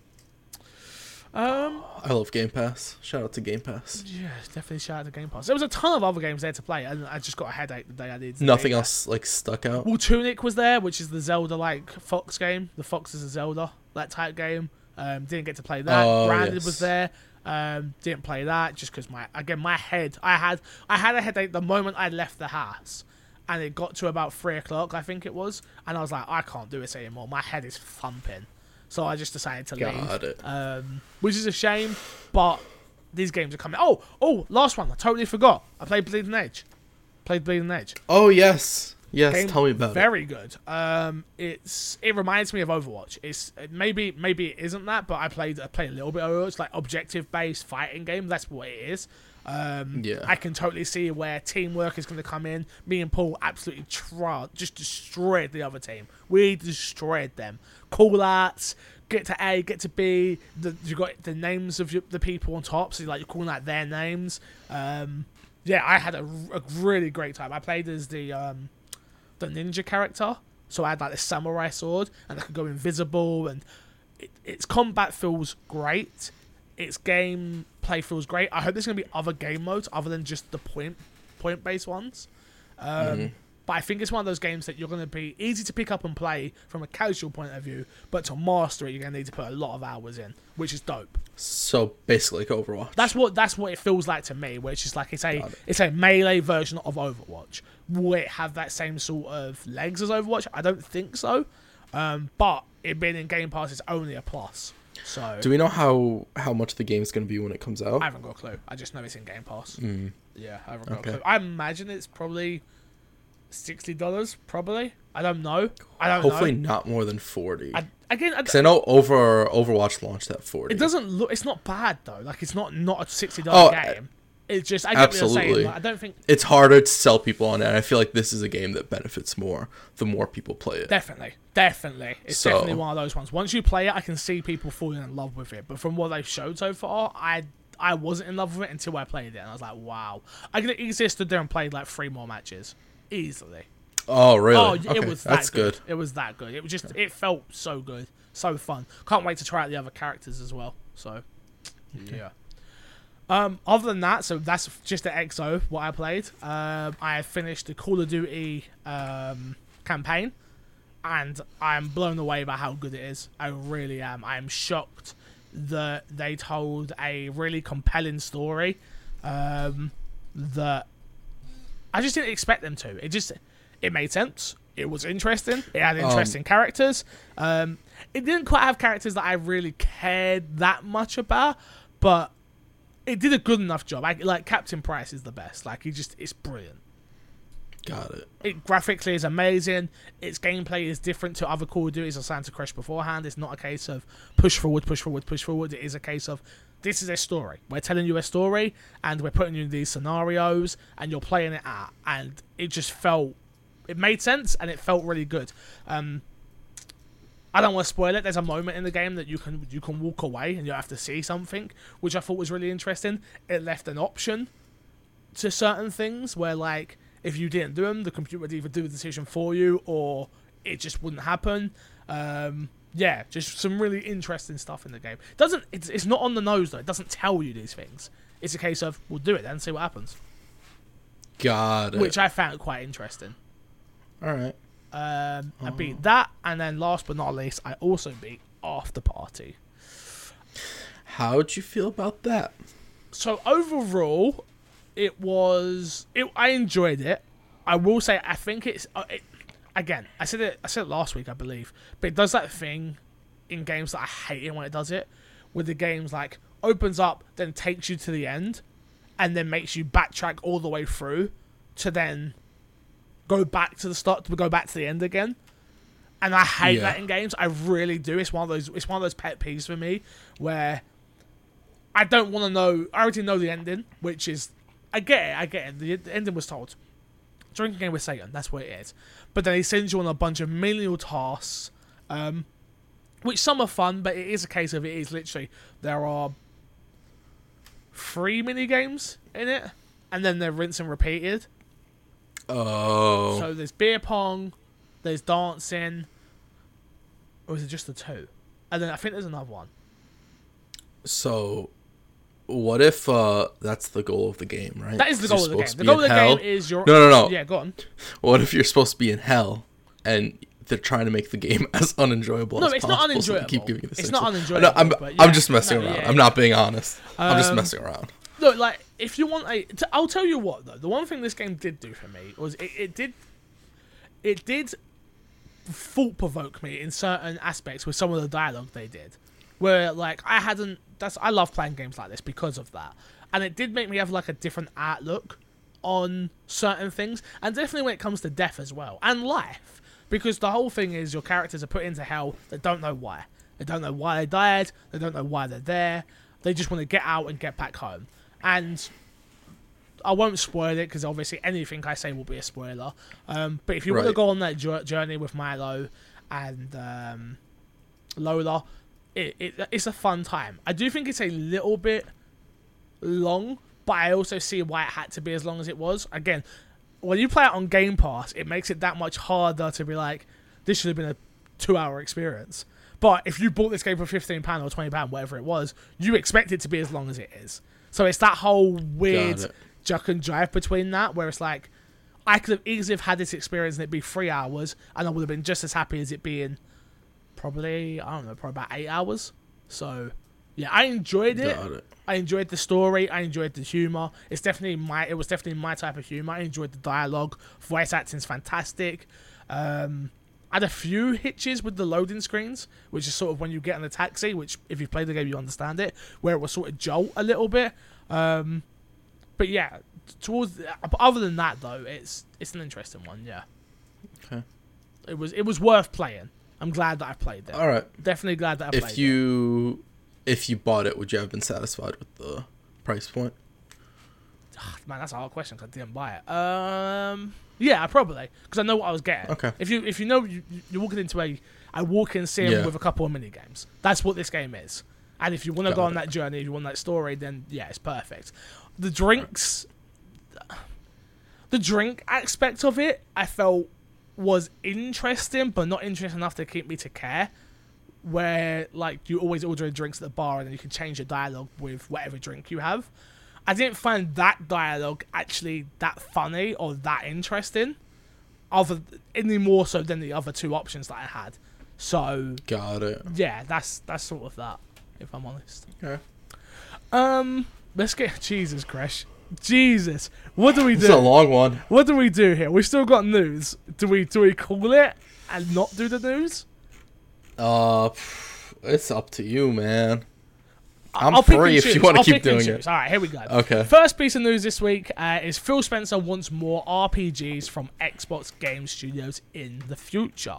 Speaker 1: Um,
Speaker 2: I love Game Pass. Shout out to Game Pass.
Speaker 1: yeah, definitely shout out to Game Pass. There was a ton of other games there to play, and I just got a headache the day I did.
Speaker 2: Nothing else like stuck out.
Speaker 1: Well, Tunic was there, which is the Zelda like Fox game. The Fox is a Zelda that type game. Um, didn't get to play that.
Speaker 2: Oh,
Speaker 1: Grounded
Speaker 2: yes.
Speaker 1: was there. Um, didn't play that just because my again my head. I had I had a headache the moment I left the house, and it got to about three o'clock I think it was, and I was like I can't do this anymore. My head is thumping, so I just decided to leave.
Speaker 2: Got it.
Speaker 1: Um, which is a shame, but these games are coming. Oh, oh, last one. I totally forgot. I played Bleeding Edge. Played Bleeding Edge.
Speaker 2: Oh yes, yes.
Speaker 1: Game
Speaker 2: tell me about it.
Speaker 1: very good. Um, it's it reminds me of Overwatch. It's maybe maybe it isn't that, but I played I played a little bit of Overwatch, like objective based fighting game. That's what it is. Um,
Speaker 2: Yeah.
Speaker 1: I can totally see where teamwork is going to come in. Me and Paul absolutely tried, just destroyed the other team. We destroyed them. Call outs, get to A, get to B. The, you got the names of your, the people on top, so like you're calling out their names. Um, yeah, I had a, a really great time. I played as the um, the ninja character, so I had like the samurai sword, and I could go invisible, and it, its combat feels great. Its gameplay feels great. I hope there's gonna be other game modes other than just the point point based ones. Um, But I think it's one of those games that you're going to be easy to pick up and play from a casual point of view, but to master it, you're going to need to put a lot of hours in, which is dope.
Speaker 2: So basically, like Overwatch.
Speaker 1: That's what that's what it feels like to me. which is like it's a
Speaker 2: it.
Speaker 1: it's a melee version of Overwatch. Will it have that same sort of legs as Overwatch? I don't think so. Um, but it being in Game Pass is only a plus. So
Speaker 2: Do we know how how much the game's gonna be when it comes out?
Speaker 1: I haven't got a clue. I just know it's in Game Pass.
Speaker 2: Mm.
Speaker 1: Yeah, I haven't got
Speaker 2: Okay.
Speaker 1: a clue. I imagine it's probably sixty dollars. Probably. I don't know. I don't
Speaker 2: Hopefully
Speaker 1: know.
Speaker 2: not more than forty.
Speaker 1: I, again, I,
Speaker 2: Because I know over Overwatch launched at forty.
Speaker 1: it doesn't look. It's not bad though. Like it's not not a sixty dollar
Speaker 2: Oh, uh,
Speaker 1: game. It's just I
Speaker 2: absolutely.
Speaker 1: Like, I don't think
Speaker 2: It's harder to sell people on it. and I feel like this is a game that benefits more the more people play it.
Speaker 1: Definitely, definitely. It's
Speaker 2: So-
Speaker 1: definitely one of those ones. Once you play it, I can see people falling in love with it. But from what they've showed so far, I I wasn't in love with it until I played it, and I was like, wow. I could easily stood there and played like three more matches, easily.
Speaker 2: Oh really?
Speaker 1: Oh,
Speaker 2: okay,
Speaker 1: it was that
Speaker 2: that's
Speaker 1: good.
Speaker 2: good.
Speaker 1: It was that good. It was just it felt so good, so fun. Can't wait to try out the other characters as well. So, yeah. Um, other than that, so that's just the XO what I played. Um, I finished the Call of Duty um, campaign, and I'm blown away by how good it is. I really am. I am shocked that they told a really compelling story um, that I just didn't expect them to. It just it made sense. It was interesting. It had interesting characters. Um, it didn't quite have characters that I really cared that much about, but it did a good enough job. I, like Captain Price is the best. Like he just it's brilliant.
Speaker 2: Got it.
Speaker 1: It graphically is amazing. Its gameplay is different to other Call of Duties or Santa Crash beforehand. It's not a case of push forward, push forward, push forward. It is a case of this is a story. We're telling you a story and we're putting you in these scenarios and you're playing it out. And it just felt, it made sense and it felt really good. Um, I don't want to spoil it. There's a moment in the game that you can you can walk away and you have to see something, which I thought was really interesting. It left an option to certain things where like if you didn't do them, the computer would either do the decision for you or it just wouldn't happen. Um, yeah, just some really interesting stuff in the game. Doesn't it's, it's not on the nose though. It doesn't tell you these things. It's a case of we'll do it then, see what happens,
Speaker 2: Got it.
Speaker 1: which I found quite interesting.
Speaker 2: All right.
Speaker 1: Um, I beat that, and then last but not least, I also beat After Party.
Speaker 2: How'd you feel about that?
Speaker 1: so overall, it was. It, I enjoyed it. I will say, I think it's. Uh, it, again, I said it. I said it last week, I believe, but it does that thing in games that I hate it when it does it. With the games like opens up, then takes you to the end, and then makes you backtrack all the way through to then go back to the start to go back to the end again. And I hate
Speaker 2: Yeah.
Speaker 1: that in games. I really do. It's one of those. It's one of those pet peeves for me where I don't want to know. I already know the ending, which is I get it. I get it. The, the ending was told. Drinking game with Satan. That's what it is. But then he sends you on a bunch of menial tasks, um, which some are fun, but it is a case of it is literally there are three mini games in it, and then they're rinse and repeated.
Speaker 2: Oh.
Speaker 1: So there's beer pong, there's dancing, or is it just the two? And then I think there's another one.
Speaker 2: So, what if uh that's the goal of the game, right?
Speaker 1: That is the goal of the game. The goal of the
Speaker 2: hell.
Speaker 1: game is your.
Speaker 2: No, no, no.
Speaker 1: Yeah, go on.
Speaker 2: What if you're supposed to be in hell and they're trying to make the game (laughs) as unenjoyable
Speaker 1: No,
Speaker 2: as
Speaker 1: it's not
Speaker 2: possible? so
Speaker 1: unenjoyable.
Speaker 2: keep giving the
Speaker 1: It's not unenjoyable,
Speaker 2: No, I'm,
Speaker 1: yeah.
Speaker 2: I'm just messing
Speaker 1: No,
Speaker 2: around.
Speaker 1: yeah,
Speaker 2: I'm not being honest. I'm just
Speaker 1: Um,
Speaker 2: messing around.
Speaker 1: Look, like if you want t- I'll tell you what though. The one thing this game did do for me was it, it did, it did, thought provoke me in certain aspects with some of the dialogue they did, where like I hadn't. That's I love playing games like this because of that, and it did make me have like a different outlook on certain things, and definitely when it comes to death as well and life, because the whole thing is your characters are put into hell. They don't know why. They don't know why they died. They don't know why they're there. They just want to get out and get back home. And I won't spoil it because obviously anything I say will be a spoiler. Um, but if you want to go on that journey with Milo and um, Lola, it, it it's a fun time. I do think it's a little bit long, but I also see why it had to be as long as it was. Again, when you play it on Game Pass, it makes it that much harder to be like, this should have been a two-hour experience. But if you bought this game for fifteen pound or twenty pound, whatever it was, you expect it to be as long as it is. So it's that whole weird juck and drive between that, where it's like, I could have easily have had this experience and it be three hours, and I would have been just as happy as it being probably I don't know, probably about eight hours. So yeah, I enjoyed it.
Speaker 2: It.
Speaker 1: I enjoyed the story. I enjoyed the humor. It's definitely my. It was definitely my type of humor. I enjoyed the dialogue. Voice acting's fantastic. Um, I had a few hitches with the loading screens, which is sort of when you get in a taxi. Which, if you played the game, you understand it. Where it was sort of jolt a little bit. Um, but yeah, towards. But other than that, though, it's it's an interesting one. Yeah.
Speaker 2: Okay.
Speaker 1: It was it was worth playing. I'm glad that I played it.
Speaker 2: All right.
Speaker 1: Definitely glad that I played
Speaker 2: If
Speaker 1: it.
Speaker 2: you if you bought it, would you have been satisfied with the price point?
Speaker 1: Man, that's a hard question 'cause I didn't buy it. Um, yeah, probably because I know what I was getting.
Speaker 2: Okay.
Speaker 1: If you if you know you, you're walking into a a walk-in sim
Speaker 2: Yeah.
Speaker 1: with a couple of mini games, that's what this game is. And if you want to go on
Speaker 2: it.
Speaker 1: that journey, if you want that story, then yeah, it's perfect. The drinks, the drink aspect of it, I felt was interesting, but not interesting enough to keep me to care. Where like you always order drinks at the bar and then you can change your dialogue with whatever drink you have. I didn't find that dialogue actually that funny or that interesting, other any more so than the other two options that I had. So
Speaker 2: Got it.
Speaker 1: yeah, that's that's sort of that. If I'm honest.
Speaker 2: Okay.
Speaker 1: Um, let's get (laughs) Jesus, Crash. Jesus, what do we
Speaker 2: do? is a long one.
Speaker 1: What do we do here? We still got news. Do we do we call it and not do the news?
Speaker 2: Uh, it's up to you, man. I'm
Speaker 1: I'll
Speaker 2: free if you wanna
Speaker 1: I'll
Speaker 2: keep doing it.
Speaker 1: All right, here we go.
Speaker 2: Okay.
Speaker 1: First piece of news this week uh, is Phil Spencer wants more RPGs from Xbox Game Studios in the future.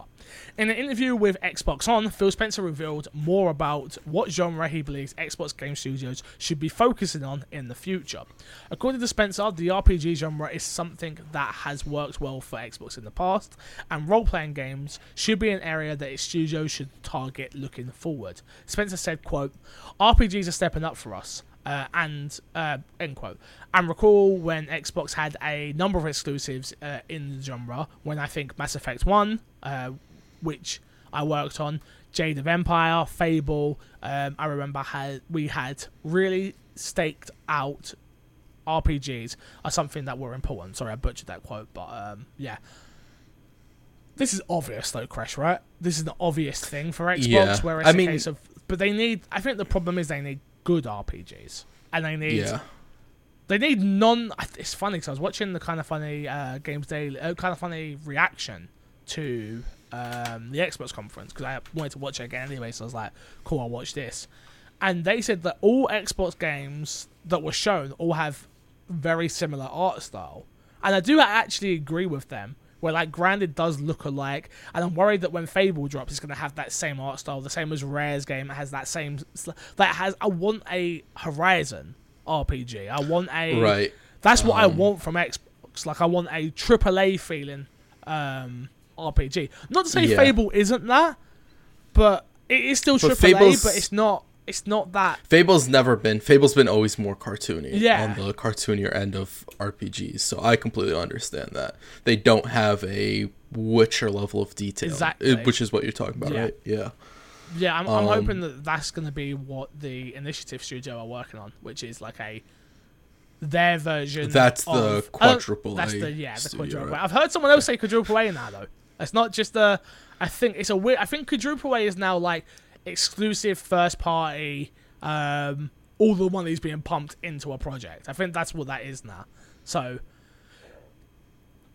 Speaker 1: In an interview with Xbox On, Phil Spencer revealed more about what genre he believes Xbox Game Studios should be focusing on in the future. According to Spencer, the RPG genre is something that has worked well for Xbox in the past, and role playing games should be an area that its studio should target looking forward. Spencer said, quote, RPGs are stepping up for us. Uh, and uh, end quote. And recall when Xbox had a number of exclusives uh, in the genre. When I think Mass Effect One, uh, which I worked on, Jade of Empire, Fable. Um, I remember had we had really staked out RPGs are something that were important. Sorry, I butchered that quote, but um, yeah. This is obvious though, Crash, right? This is an obvious thing for Xbox,
Speaker 2: Yeah.
Speaker 1: where it's
Speaker 2: I
Speaker 1: a
Speaker 2: mean-
Speaker 1: case of. But they need. I think the problem is they need good RPGs, and they need
Speaker 2: Yeah.
Speaker 1: they need non. It's funny because I was watching the kind of funny uh, games daily, uh, kind of funny reaction to um, the Xbox conference because I wanted to watch it again anyway. So I was like, "Cool, I'll watch this." And they said that all Xbox games that were shown all have very similar art style, and I do actually agree with them. Where like Grounded does look alike, and I'm worried that when Fable drops, it's gonna have that same art style, the same as Rare's game. It has that same that has. I want a Horizon RPG. I want a
Speaker 2: Right.
Speaker 1: that's what I
Speaker 2: Um,
Speaker 1: want from Xbox. Like I want a AAA feeling um, RPG. Not to say
Speaker 2: Yeah.
Speaker 1: Fable isn't that, but it is still
Speaker 2: But
Speaker 1: AAA.
Speaker 2: Fable's-
Speaker 1: But it's not. It's not that.
Speaker 2: Fable's never been. Fable's been always more cartoony.
Speaker 1: Yeah.
Speaker 2: On the cartoonier end of RPGs, so I completely understand that they don't have a Witcher level of detail,
Speaker 1: Exactly.
Speaker 2: uh, which is what you're talking about,
Speaker 1: Yeah.
Speaker 2: right? Yeah.
Speaker 1: Yeah, I'm, I'm
Speaker 2: Um,
Speaker 1: hoping that that's going to be what the Initiative Studio are working on, which is like a their version.
Speaker 2: That's the
Speaker 1: of, I don't-
Speaker 2: quadruple
Speaker 1: That's
Speaker 2: A
Speaker 1: the yeah, the
Speaker 2: studio,
Speaker 1: quadruple.
Speaker 2: right?
Speaker 1: A. I've heard someone else say quadruple A now though. It's not just a. I think it's a weird. I think quadruple A is now like exclusive first party. Um, all the money's being pumped into a project. I think that's what that is now. So.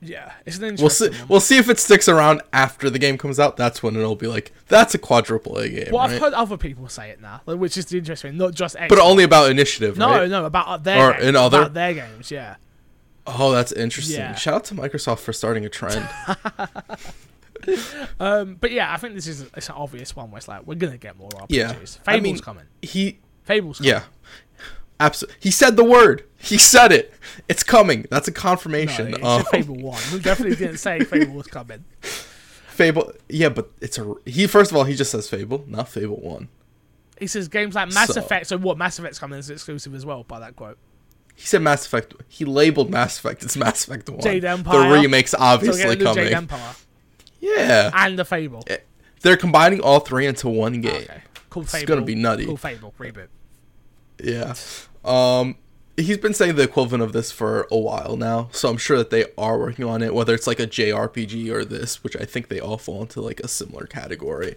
Speaker 1: Yeah, it's an interesting.
Speaker 2: We'll see.
Speaker 1: one.
Speaker 2: We'll see if it sticks around after the game comes out. That's when it'll be like that's a quadruple A game,
Speaker 1: Well,
Speaker 2: right?
Speaker 1: I've heard other people say it now, like, which is interesting. Not just Xbox.
Speaker 2: but only about initiative,
Speaker 1: No,
Speaker 2: right?
Speaker 1: no, about their
Speaker 2: Or
Speaker 1: games,
Speaker 2: in other-
Speaker 1: about their games. Yeah,
Speaker 2: Oh, that's interesting.
Speaker 1: Yeah.
Speaker 2: Shout out to Microsoft for starting a trend. (laughs) (laughs)
Speaker 1: um, but yeah, I think this is it's an obvious one where it's like we're gonna get more RPGs.
Speaker 2: Yeah,
Speaker 1: Fable's
Speaker 2: I mean-
Speaker 1: coming.
Speaker 2: he,
Speaker 1: Fable's coming.
Speaker 2: yeah, absolutely. He said the word. He said it. It's coming. That's a
Speaker 1: no,
Speaker 2: confirmation.
Speaker 1: it's
Speaker 2: Um,
Speaker 1: a Fable one. We definitely didn't say (laughs) Fable was coming.
Speaker 2: Fable. Yeah, but it's a he. First of all, he just says Fable, not Fable One.
Speaker 1: He says games like Mass
Speaker 2: So-
Speaker 1: Effect. So what? Mass Effect's coming as exclusive as well. By that quote.
Speaker 2: He said Mass Effect. He labeled Mass Effect. It's Mass Effect One.
Speaker 1: Jade
Speaker 2: The remake's
Speaker 1: So
Speaker 2: obviously
Speaker 1: do
Speaker 2: coming.
Speaker 1: Jade Empire
Speaker 2: Yeah,
Speaker 1: and the Fable.
Speaker 2: they're combining all three into one game.
Speaker 1: Okay. Cool
Speaker 2: It's gonna be nutty.
Speaker 1: Cool Fable reboot.
Speaker 2: Yeah. Um he's been saying the equivalent of this for a while now, so I'm sure that they are working on it, whether it's like a JRPG or this, which I think they all fall into like a similar category.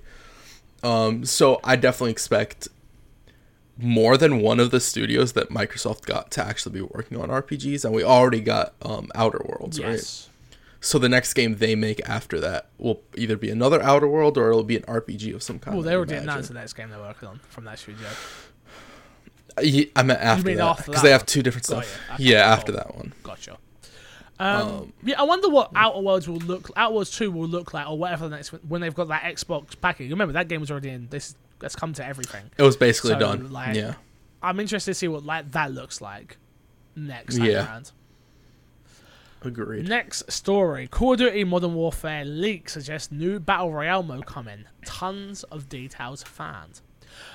Speaker 2: Um so I definitely expect more than one of the studios that Microsoft got to actually be working on RPGs and we already got um Outer Worlds, right?
Speaker 1: Yes.
Speaker 2: So the next game they make after that will either be another Outer World or it'll be an RPG of some kind.
Speaker 1: Well, they already
Speaker 2: imagine.
Speaker 1: announced the next game they're working on from that studio.
Speaker 2: I meant after that because they have two different stuff. yeah, after that one.
Speaker 1: Gotcha. Um, yeah, I wonder what Outer Worlds will look. Outer Worlds Two will look like, or whatever the next when they've got that Xbox package. Remember that game was already in. This that's come to everything.
Speaker 2: It was basically
Speaker 1: So,
Speaker 2: done.
Speaker 1: like,
Speaker 2: yeah.
Speaker 1: I'm interested to see what like that looks like next time
Speaker 2: Yeah.
Speaker 1: around.
Speaker 2: Agreed.
Speaker 1: Next story: Call of Duty Modern Warfare leak suggests new battle royale mode coming. Tons of details found.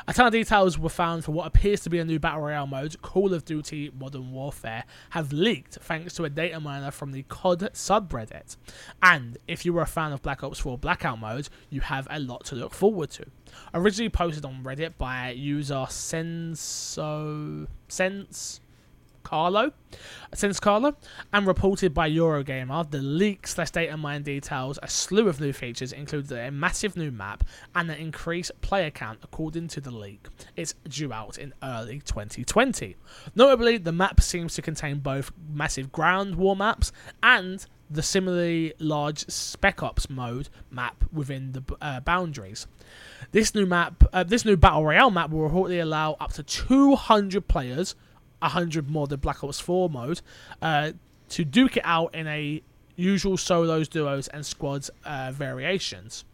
Speaker 1: A ton of details were found for what appears to be a new battle royale mode. Call of Duty Modern Warfare have leaked thanks to a data miner from the COD subreddit. And if you were a fan of Black Ops 4 Blackout mode, you have a lot to look forward to. Originally posted on Reddit by user Senso Sense Carlo, since Carlo, and reported by Eurogamer, the leaks slash data mine details a slew of new features, including a massive new map and an increased player count according to the leak. It's due out in early 2020. Notably, the map seems to contain both massive ground war maps and the similarly large Spec Ops mode map within the uh, boundaries. This new map, uh, this new battle royale map, will reportedly allow up to 200 players, 100 more than Black Ops 4 mode, uh, to duke it out in a usual solos, duos, and squads uh, variations.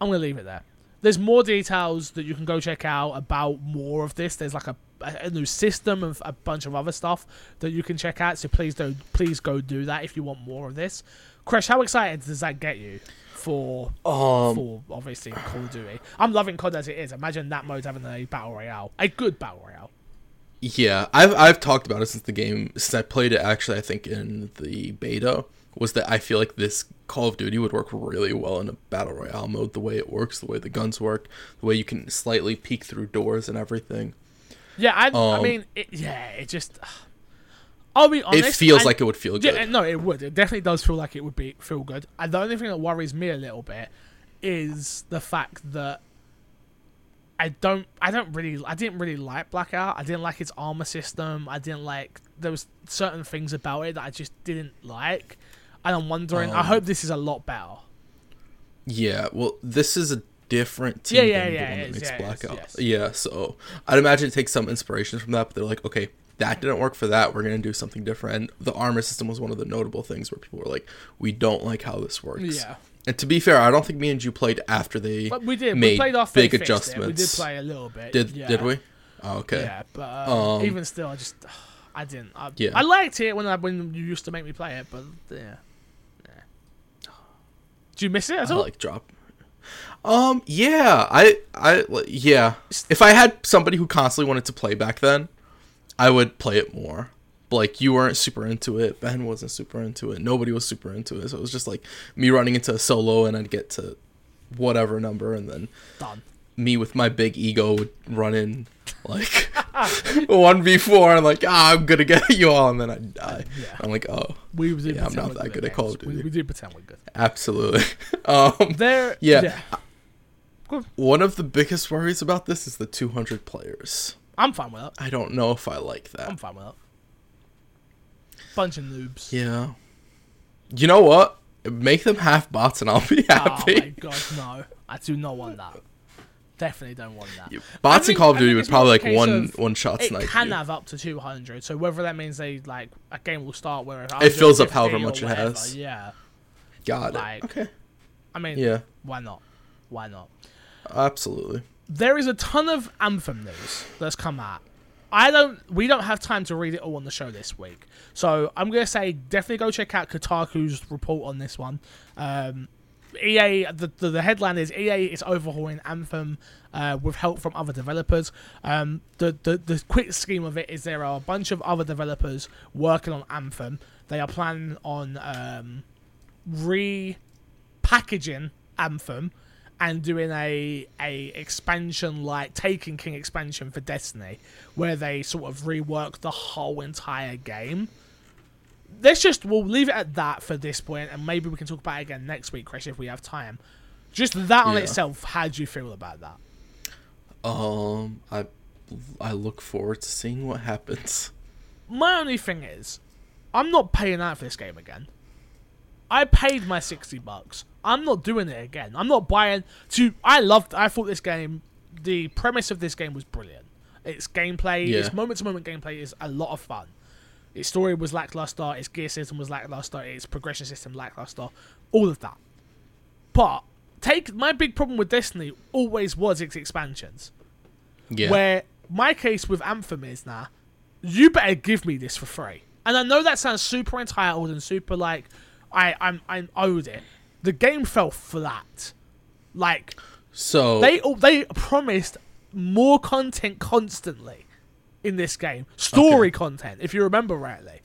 Speaker 1: I'm gonna leave it there. There's more details that you can go check out about more of this. There's like a, a new system and a bunch of other stuff that you can check out. So please do please go do that if you want more of this. Crash, how excited does that get you for
Speaker 2: Um,
Speaker 1: for obviously Call of Duty? I'm loving COD as it is. Imagine that mode having a battle royale, a good battle royale.
Speaker 2: Yeah, I've I've talked about it since the game since I played it. Actually, I think in the beta was that I feel like this Call of Duty would work really well in a battle royale mode. The way it works, the way the guns work, the way you can slightly peek through doors and everything.
Speaker 1: Yeah, I, I
Speaker 2: Um,
Speaker 1: mean, it, yeah, it just. (sighs) I'll be honest.
Speaker 2: it feels
Speaker 1: I-
Speaker 2: like it would feel good.
Speaker 1: Yeah, no, it would. It definitely does feel like it would be feel good. And the only thing that worries me a little bit is the fact that I don't, I don't really, I didn't really like Blackout. I didn't like its armor system. I didn't like there was certain things about it that I just didn't like. And I'm wondering. I
Speaker 2: Um,
Speaker 1: hope this is a lot better.
Speaker 2: Yeah, well, this is a different team
Speaker 1: Yeah, yeah,
Speaker 2: than
Speaker 1: yeah,
Speaker 2: the one that makes
Speaker 1: yeah,
Speaker 2: Blackout.
Speaker 1: yes.
Speaker 2: Yeah, so I'd imagine it takes some inspiration from that, but they're like, okay, that didn't work for that. We're gonna do something different. And the armor system was one of the notable things where people were like, we don't like how this works.
Speaker 1: Yeah.
Speaker 2: And to be fair, I don't think me and you played after they
Speaker 1: But we did. we
Speaker 2: made
Speaker 1: played after
Speaker 2: big adjustments.
Speaker 1: It. We did play a little bit.
Speaker 2: Did
Speaker 1: yeah.
Speaker 2: did we? Oh, okay.
Speaker 1: Yeah, but um,
Speaker 2: Um,
Speaker 1: even still, I just (sighs) I didn't. I,
Speaker 2: Yeah.
Speaker 1: I liked it when I when you used to make me play it, but yeah. (sighs) yeah. Do you miss it at
Speaker 2: I
Speaker 1: all?
Speaker 2: like drop. Um. Yeah. I. I. Yeah. If I had somebody who constantly wanted to play back then, I would play it more. Like you weren't super into it. Ben wasn't super into it. Nobody was super into it. So it was just like me running into a solo, and I'd get to whatever number, and then
Speaker 1: Done.
Speaker 2: me with my big ego would run in like (laughs) one four, and like ah, I'm gonna get (laughs) you all, and then I die.
Speaker 1: Yeah.
Speaker 2: I'm like, oh,
Speaker 1: We do
Speaker 2: Yeah, I'm not that
Speaker 1: good
Speaker 2: at Call of.
Speaker 1: We,
Speaker 2: Duty.
Speaker 1: we do pretend we're good.
Speaker 2: absolutely. (laughs) um,
Speaker 1: There.
Speaker 2: Yeah.
Speaker 1: Good.
Speaker 2: one of the biggest worries about this is the 200 players.
Speaker 1: I'm fine with it.
Speaker 2: I don't know if I like that.
Speaker 1: I'm fine with it. Bunch of noobs.
Speaker 2: Yeah. You know what? Make them half bots, and I'll be
Speaker 1: Oh
Speaker 2: happy.
Speaker 1: my god, no! I do not want that. Definitely don't want that.
Speaker 2: Bots in Call of Duty would probably like one
Speaker 1: of
Speaker 2: one shot
Speaker 1: It can
Speaker 2: you.
Speaker 1: have up to 200. So whether that means they like a game will start where
Speaker 2: It fills up however much it has.
Speaker 1: Yeah.
Speaker 2: Got it. okay.
Speaker 1: I mean,
Speaker 2: Yeah.
Speaker 1: why not? Why not?
Speaker 2: Absolutely.
Speaker 1: There is a ton of Anthem news that's come out. I don't. We don't have time to read it all on the show this week, so I'm gonna say definitely go check out Kotaku's report on this one. Um, EA, the, the the headline is EA is overhauling Anthem uh, with help from other developers. Um, the, the the quick scheme of it is there are a bunch of other developers working on Anthem. They are planning on um, repackaging Anthem and doing a a expansion like Taken King expansion for Destiny, where they sort of rework the whole entire game. Let's just we'll leave it at that for this point, and maybe we can talk about it again next week, Chris, if we have time. Just that on
Speaker 2: Yeah.
Speaker 1: itself, how do you feel about that?
Speaker 2: Um, I I look forward to seeing what happens.
Speaker 1: My only thing is, I'm not paying out for this game again. I paid my sixty bucks. I'm not doing it again. I'm not buying. To I loved. I thought this game. The premise of this game was brilliant. Its gameplay,
Speaker 2: yeah.
Speaker 1: its moment to moment gameplay is a lot of fun. Its story was lackluster. Its gear system was lackluster. Its progression system lackluster. All of that. But take my big problem with Destiny always was its expansions.
Speaker 2: Yeah.
Speaker 1: Where my case with Anthem is now, you better give me this for free. And I know that sounds super entitled and super like I I'm I'm owed it. The game fell flat. Like
Speaker 2: so
Speaker 1: they they promised more content constantly in this game, story
Speaker 2: Okay.
Speaker 1: content, if you remember rightly.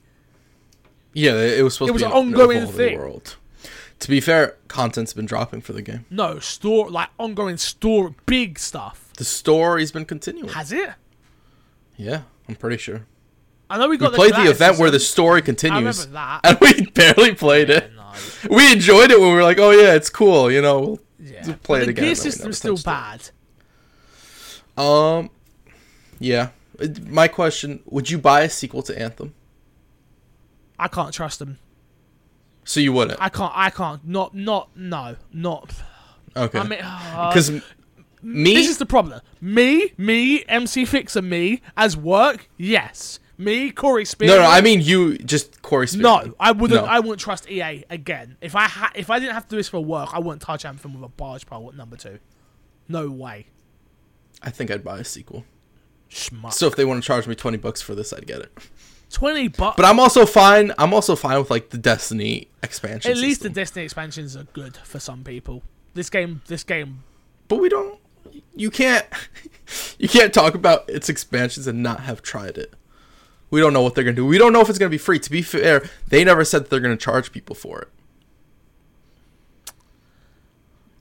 Speaker 2: yeah, it was supposed
Speaker 1: It was
Speaker 2: to be
Speaker 1: an ongoing thing.
Speaker 2: World. To be fair, content's been dropping for the game.
Speaker 1: No store like ongoing store big stuff.
Speaker 2: The story's been continuing.
Speaker 1: Has it?
Speaker 2: Yeah, I'm pretty sure.
Speaker 1: I know we
Speaker 2: We played the
Speaker 1: Gladys
Speaker 2: event where the
Speaker 1: season.
Speaker 2: story
Speaker 1: I
Speaker 2: continues,
Speaker 1: remember that.
Speaker 2: and we (laughs) barely played it.
Speaker 1: No. (laughs)
Speaker 2: We enjoyed it when we were like, "Oh yeah, it's cool," you know. We'll
Speaker 1: Yeah.
Speaker 2: Play
Speaker 1: But
Speaker 2: it
Speaker 1: the
Speaker 2: again,
Speaker 1: gear
Speaker 2: and
Speaker 1: system's still
Speaker 2: touched it.
Speaker 1: bad.
Speaker 2: Um, yeah. My question: Would you buy a sequel to Anthem?
Speaker 1: I can't trust them.
Speaker 2: So you wouldn't,
Speaker 1: I can't. I can't. Not. Not. No. Not.
Speaker 2: okay?
Speaker 1: I mean, uh,
Speaker 2: Because me,
Speaker 1: this is the problem. Me, me, MC Fixer, me as work. Yes. Me, Corey Spear.
Speaker 2: no, no, I mean you, just Corey. Spearman.
Speaker 1: No, I wouldn't.
Speaker 2: No.
Speaker 1: I wouldn't trust EA again. If I ha- if I didn't have to do this for work, I wouldn't touch Anthem with a barge pole at number two. No way.
Speaker 2: I think I'd buy a sequel.
Speaker 1: Schmuck.
Speaker 2: So if they want to charge me twenty bucks for this, I'd get it.
Speaker 1: Twenty bucks.
Speaker 2: But I'm also fine. I'm also fine with like the Destiny expansion.
Speaker 1: At least the. Destiny expansions are good for some people. This game. This game.
Speaker 2: but we don't. You can't. (laughs) You can't talk about its expansions and not have tried it. We don't know what they're gonna do. We don't know if it's gonna be free. To be fair, they never said that they're gonna charge people for it.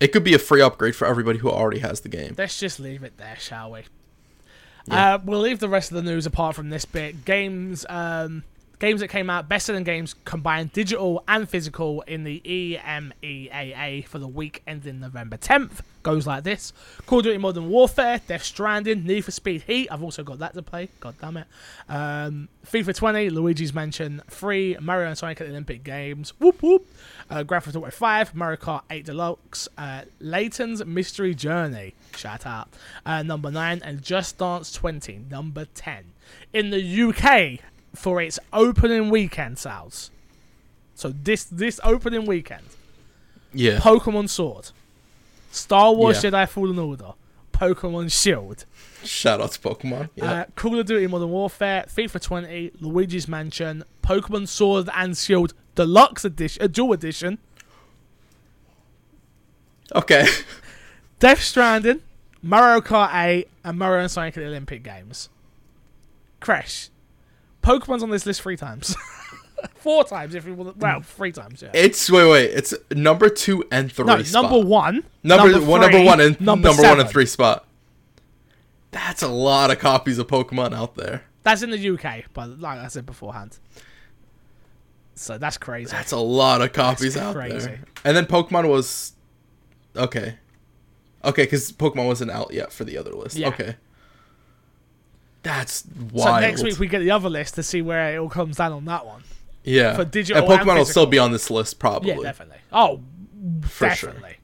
Speaker 2: It could be a free upgrade for everybody who already has the game.
Speaker 1: Let's just leave it there, shall we?
Speaker 2: Yeah.
Speaker 1: Uh, we'll leave the rest of the news apart from this bit. Games, um, games that came out, best selling games combined digital and physical in the EMEAA for the week ending November 10th. Goes like this: Call of Duty Modern Warfare, Death Stranding, Need for Speed Heat. I've also got that to play. God damn it. Um, FIFA 20, Luigi's Mansion 3, Mario and Sonic at the Olympic Games. Whoop whoop. Uh, Grand Theft Auto 5, Mario Kart 8 Deluxe, uh, Layton's Mystery Journey. Shout out. Uh, number 9 and Just Dance 20, number 10. In the UK for its opening weekend sales. So this this opening weekend,
Speaker 2: Yeah.
Speaker 1: Pokemon Sword, Star Wars
Speaker 2: Yeah.
Speaker 1: Jedi Fallen Order, Pokemon Shield,
Speaker 2: Shout out to Pokemon. Yeah.
Speaker 1: uh, Call of Duty Modern Warfare, FIFA 20, Luigi's Mansion, Pokemon Sword and Shield Deluxe Edition, uh, Dual Edition,
Speaker 2: okay. (laughs)
Speaker 1: Death Stranding, Mario Kart 8, and Mario and Sonic at the Olympic Games. Crash. Pokemon's on this list three times. (laughs) Four times if you want. Well, three times. Yeah.
Speaker 2: It's wait, wait. It's number two and three.
Speaker 1: no,
Speaker 2: spot.
Speaker 1: number one.
Speaker 2: number, one, number one, and number, one and three spot. That's a lot of copies of Pokemon out there.
Speaker 1: That's in the UK, but like I said beforehand. So that's crazy.
Speaker 2: That's a lot of copies out
Speaker 1: crazy.
Speaker 2: there. And then Pokemon was okay, okay, because Pokemon wasn't out yet for the other list.
Speaker 1: Yeah.
Speaker 2: Okay, that's
Speaker 1: so next week we get the other list to see where it all comes down on that one.
Speaker 2: yeah,
Speaker 1: for digital
Speaker 2: and Pokemon
Speaker 1: and
Speaker 2: will still be on this list probably.
Speaker 1: Yeah, definitely. Oh,
Speaker 2: For sure.
Speaker 1: definitely.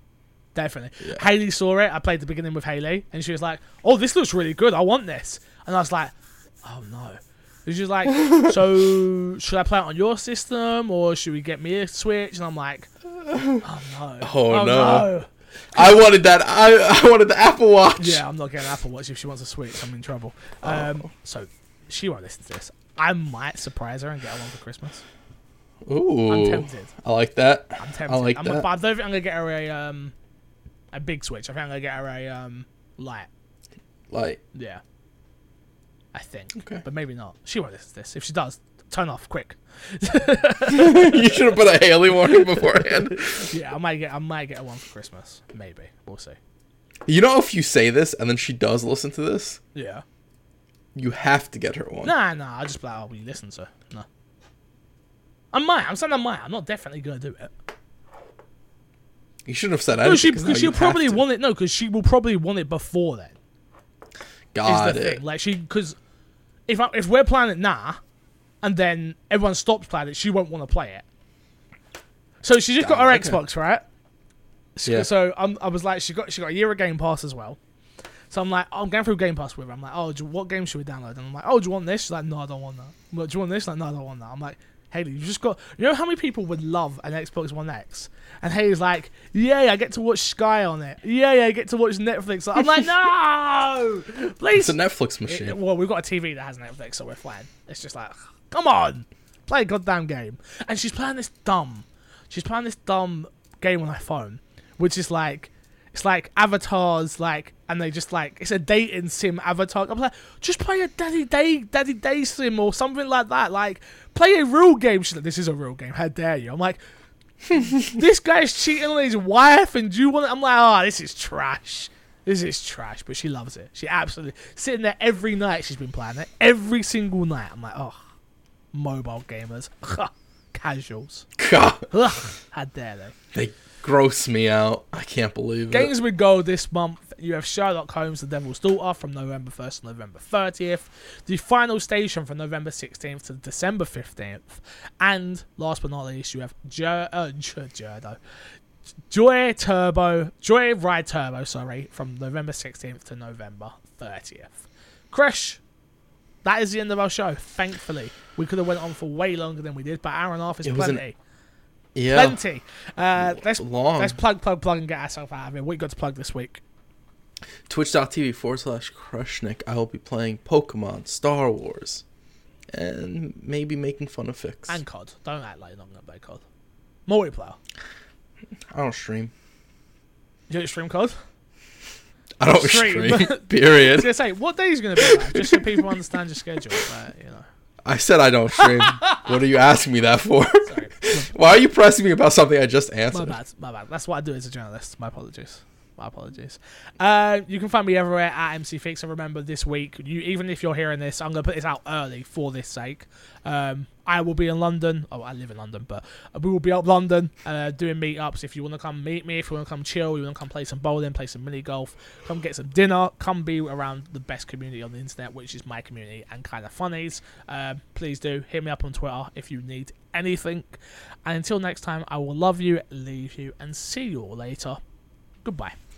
Speaker 1: Definitely.
Speaker 2: Yeah.
Speaker 1: Haley saw it. I played the beginning with Haley, and she was like, "Oh, this looks really good. I want this." And I was like, "Oh no." And she was like, (laughs) "So should I play it on your system, or should we get me a Switch?" And I'm like, "Oh no.
Speaker 2: Oh, oh no.
Speaker 1: no.
Speaker 2: I wanted that. I (laughs) I wanted the Apple Watch.
Speaker 1: Yeah, I'm not getting an Apple Watch if she wants a Switch. I'm in trouble.
Speaker 2: Oh.
Speaker 1: Um, so she won't listen to this. I might surprise her and get her one for Christmas.
Speaker 2: Ooh,
Speaker 1: I'm tempted.
Speaker 2: I like that.
Speaker 1: I'm tempted.
Speaker 2: I like
Speaker 1: I'm
Speaker 2: that.
Speaker 1: but I don't think I'm gonna get her a um a big Switch. I think I'm gonna get her a um light.
Speaker 2: Like,
Speaker 1: Yeah. I think.
Speaker 2: Okay.
Speaker 1: But maybe not. She won't listen to this. If she does, turn off quick. (laughs)
Speaker 2: you should have put a Haley warning beforehand. (laughs)
Speaker 1: Yeah, I might get I might get one for Christmas. Maybe. We'll see.
Speaker 2: You know, if you say this and then she does listen to this,
Speaker 1: Yeah.
Speaker 2: you have to get her one.
Speaker 1: Nah, nah, I'll just be like, oh, you listen to? No. I might. I'm saying I might. I'm not definitely gonna do it.
Speaker 2: You shouldn't have said
Speaker 1: No,
Speaker 2: anything.
Speaker 1: she,
Speaker 2: 'cause now
Speaker 1: because she'll probably want it. No, because she will probably want it before then.
Speaker 2: Got
Speaker 1: is the
Speaker 2: it.
Speaker 1: thing. Like she, because if I, if we're playing it now, and then everyone stops playing it, she won't want to play it. So she just got her
Speaker 2: okay.
Speaker 1: Xbox, right? So,
Speaker 2: Yeah.
Speaker 1: so I'm, I was like, she got she got a year of Game Pass as well. So I'm like, oh, I'm going through Game Pass with her. I'm like, oh, do, what game should we download? And I'm like, oh, do you want this? She's like, no, I don't want that. Well, do you want this? Like, no, I don't want that. I'm like, Haley, you just got. You know how many people would love an Xbox One X? And Haley's like, yay, I get to watch Sky on it. Yay, I get to watch Netflix. I'm like, no, please. (laughs)
Speaker 2: It's a Netflix
Speaker 1: It-
Speaker 2: machine.
Speaker 1: well, we've got a TV that has Netflix, so we're fine. It's just like, come on, play a goddamn game. And she's playing this dumb, she's playing this dumb game on her phone, which is like, it's like avatars, like, and they just like, it's a dating sim avatar. I'm like, just play a daddy day, daddy day sim or something like that. Like, play a real game. She's like, this is a real game. How dare you? I'm like. (laughs) this guy's cheating on his wife, and you want? I'm like, oh, this is trash. This is trash, but she loves it. She absolutely sitting there every night. She's been playing it every single night. I'm like, oh, mobile gamers, casuals. How dare they?
Speaker 2: they gross me out. I can't believe it.
Speaker 1: Games with Gold this month. You have Sherlock Holmes: The Devil's Daughter from November 1st to November 30th. The Final Station from November 16th to December 15th. And last but not least, you have uh. Joy Turbo, Joy Ride Turbo, sorry, from November 16th to November 30th. Crash, that is the end of our show. Thankfully, we could have went on for way longer than we did, but hour and a half is
Speaker 2: It
Speaker 1: plenty.
Speaker 2: Yeah,
Speaker 1: Plenty. Uh, let's
Speaker 2: long.
Speaker 1: Let's plug, plug, plug, and get ourselves out of here. What you got to plug this week?
Speaker 2: Twitch.tv forward slash Crushnick. I will be playing Pokemon, Star Wars, and maybe making fun of Fix.
Speaker 1: And COD. Don't act like you're not to play COD. Multiplayer.
Speaker 2: I don't stream.
Speaker 1: You don't stream COD?
Speaker 2: I don't
Speaker 1: Stream.
Speaker 2: stream. (laughs)
Speaker 1: I was
Speaker 2: Period.
Speaker 1: going to say, what day is going to be like? Just so people understand your schedule. But, you know.
Speaker 2: I said I don't stream. (laughs) what are you asking me that for?
Speaker 1: Sorry. (laughs)
Speaker 2: Why are you pressing me about something I just answered?
Speaker 1: My bad. My bad. That's what I do as a journalist. My apologies. My apologies. Uh, you can find me everywhere at MC Fix. And remember, this week, you even if you're hearing this, I'm going to put this out early for this sake. Um, I will be in London. Oh, I live in London, but we will be up London uh, doing meetups. If you want to come meet me, if you want to come chill, you want to come play some bowling, play some mini golf, come get some dinner, come be around the best community on the internet, which is my community and kind of funnies. Um, please do hit me up on Twitter if you need anything. And until next time, I will love you, leave you, and see you all later. Goodbye.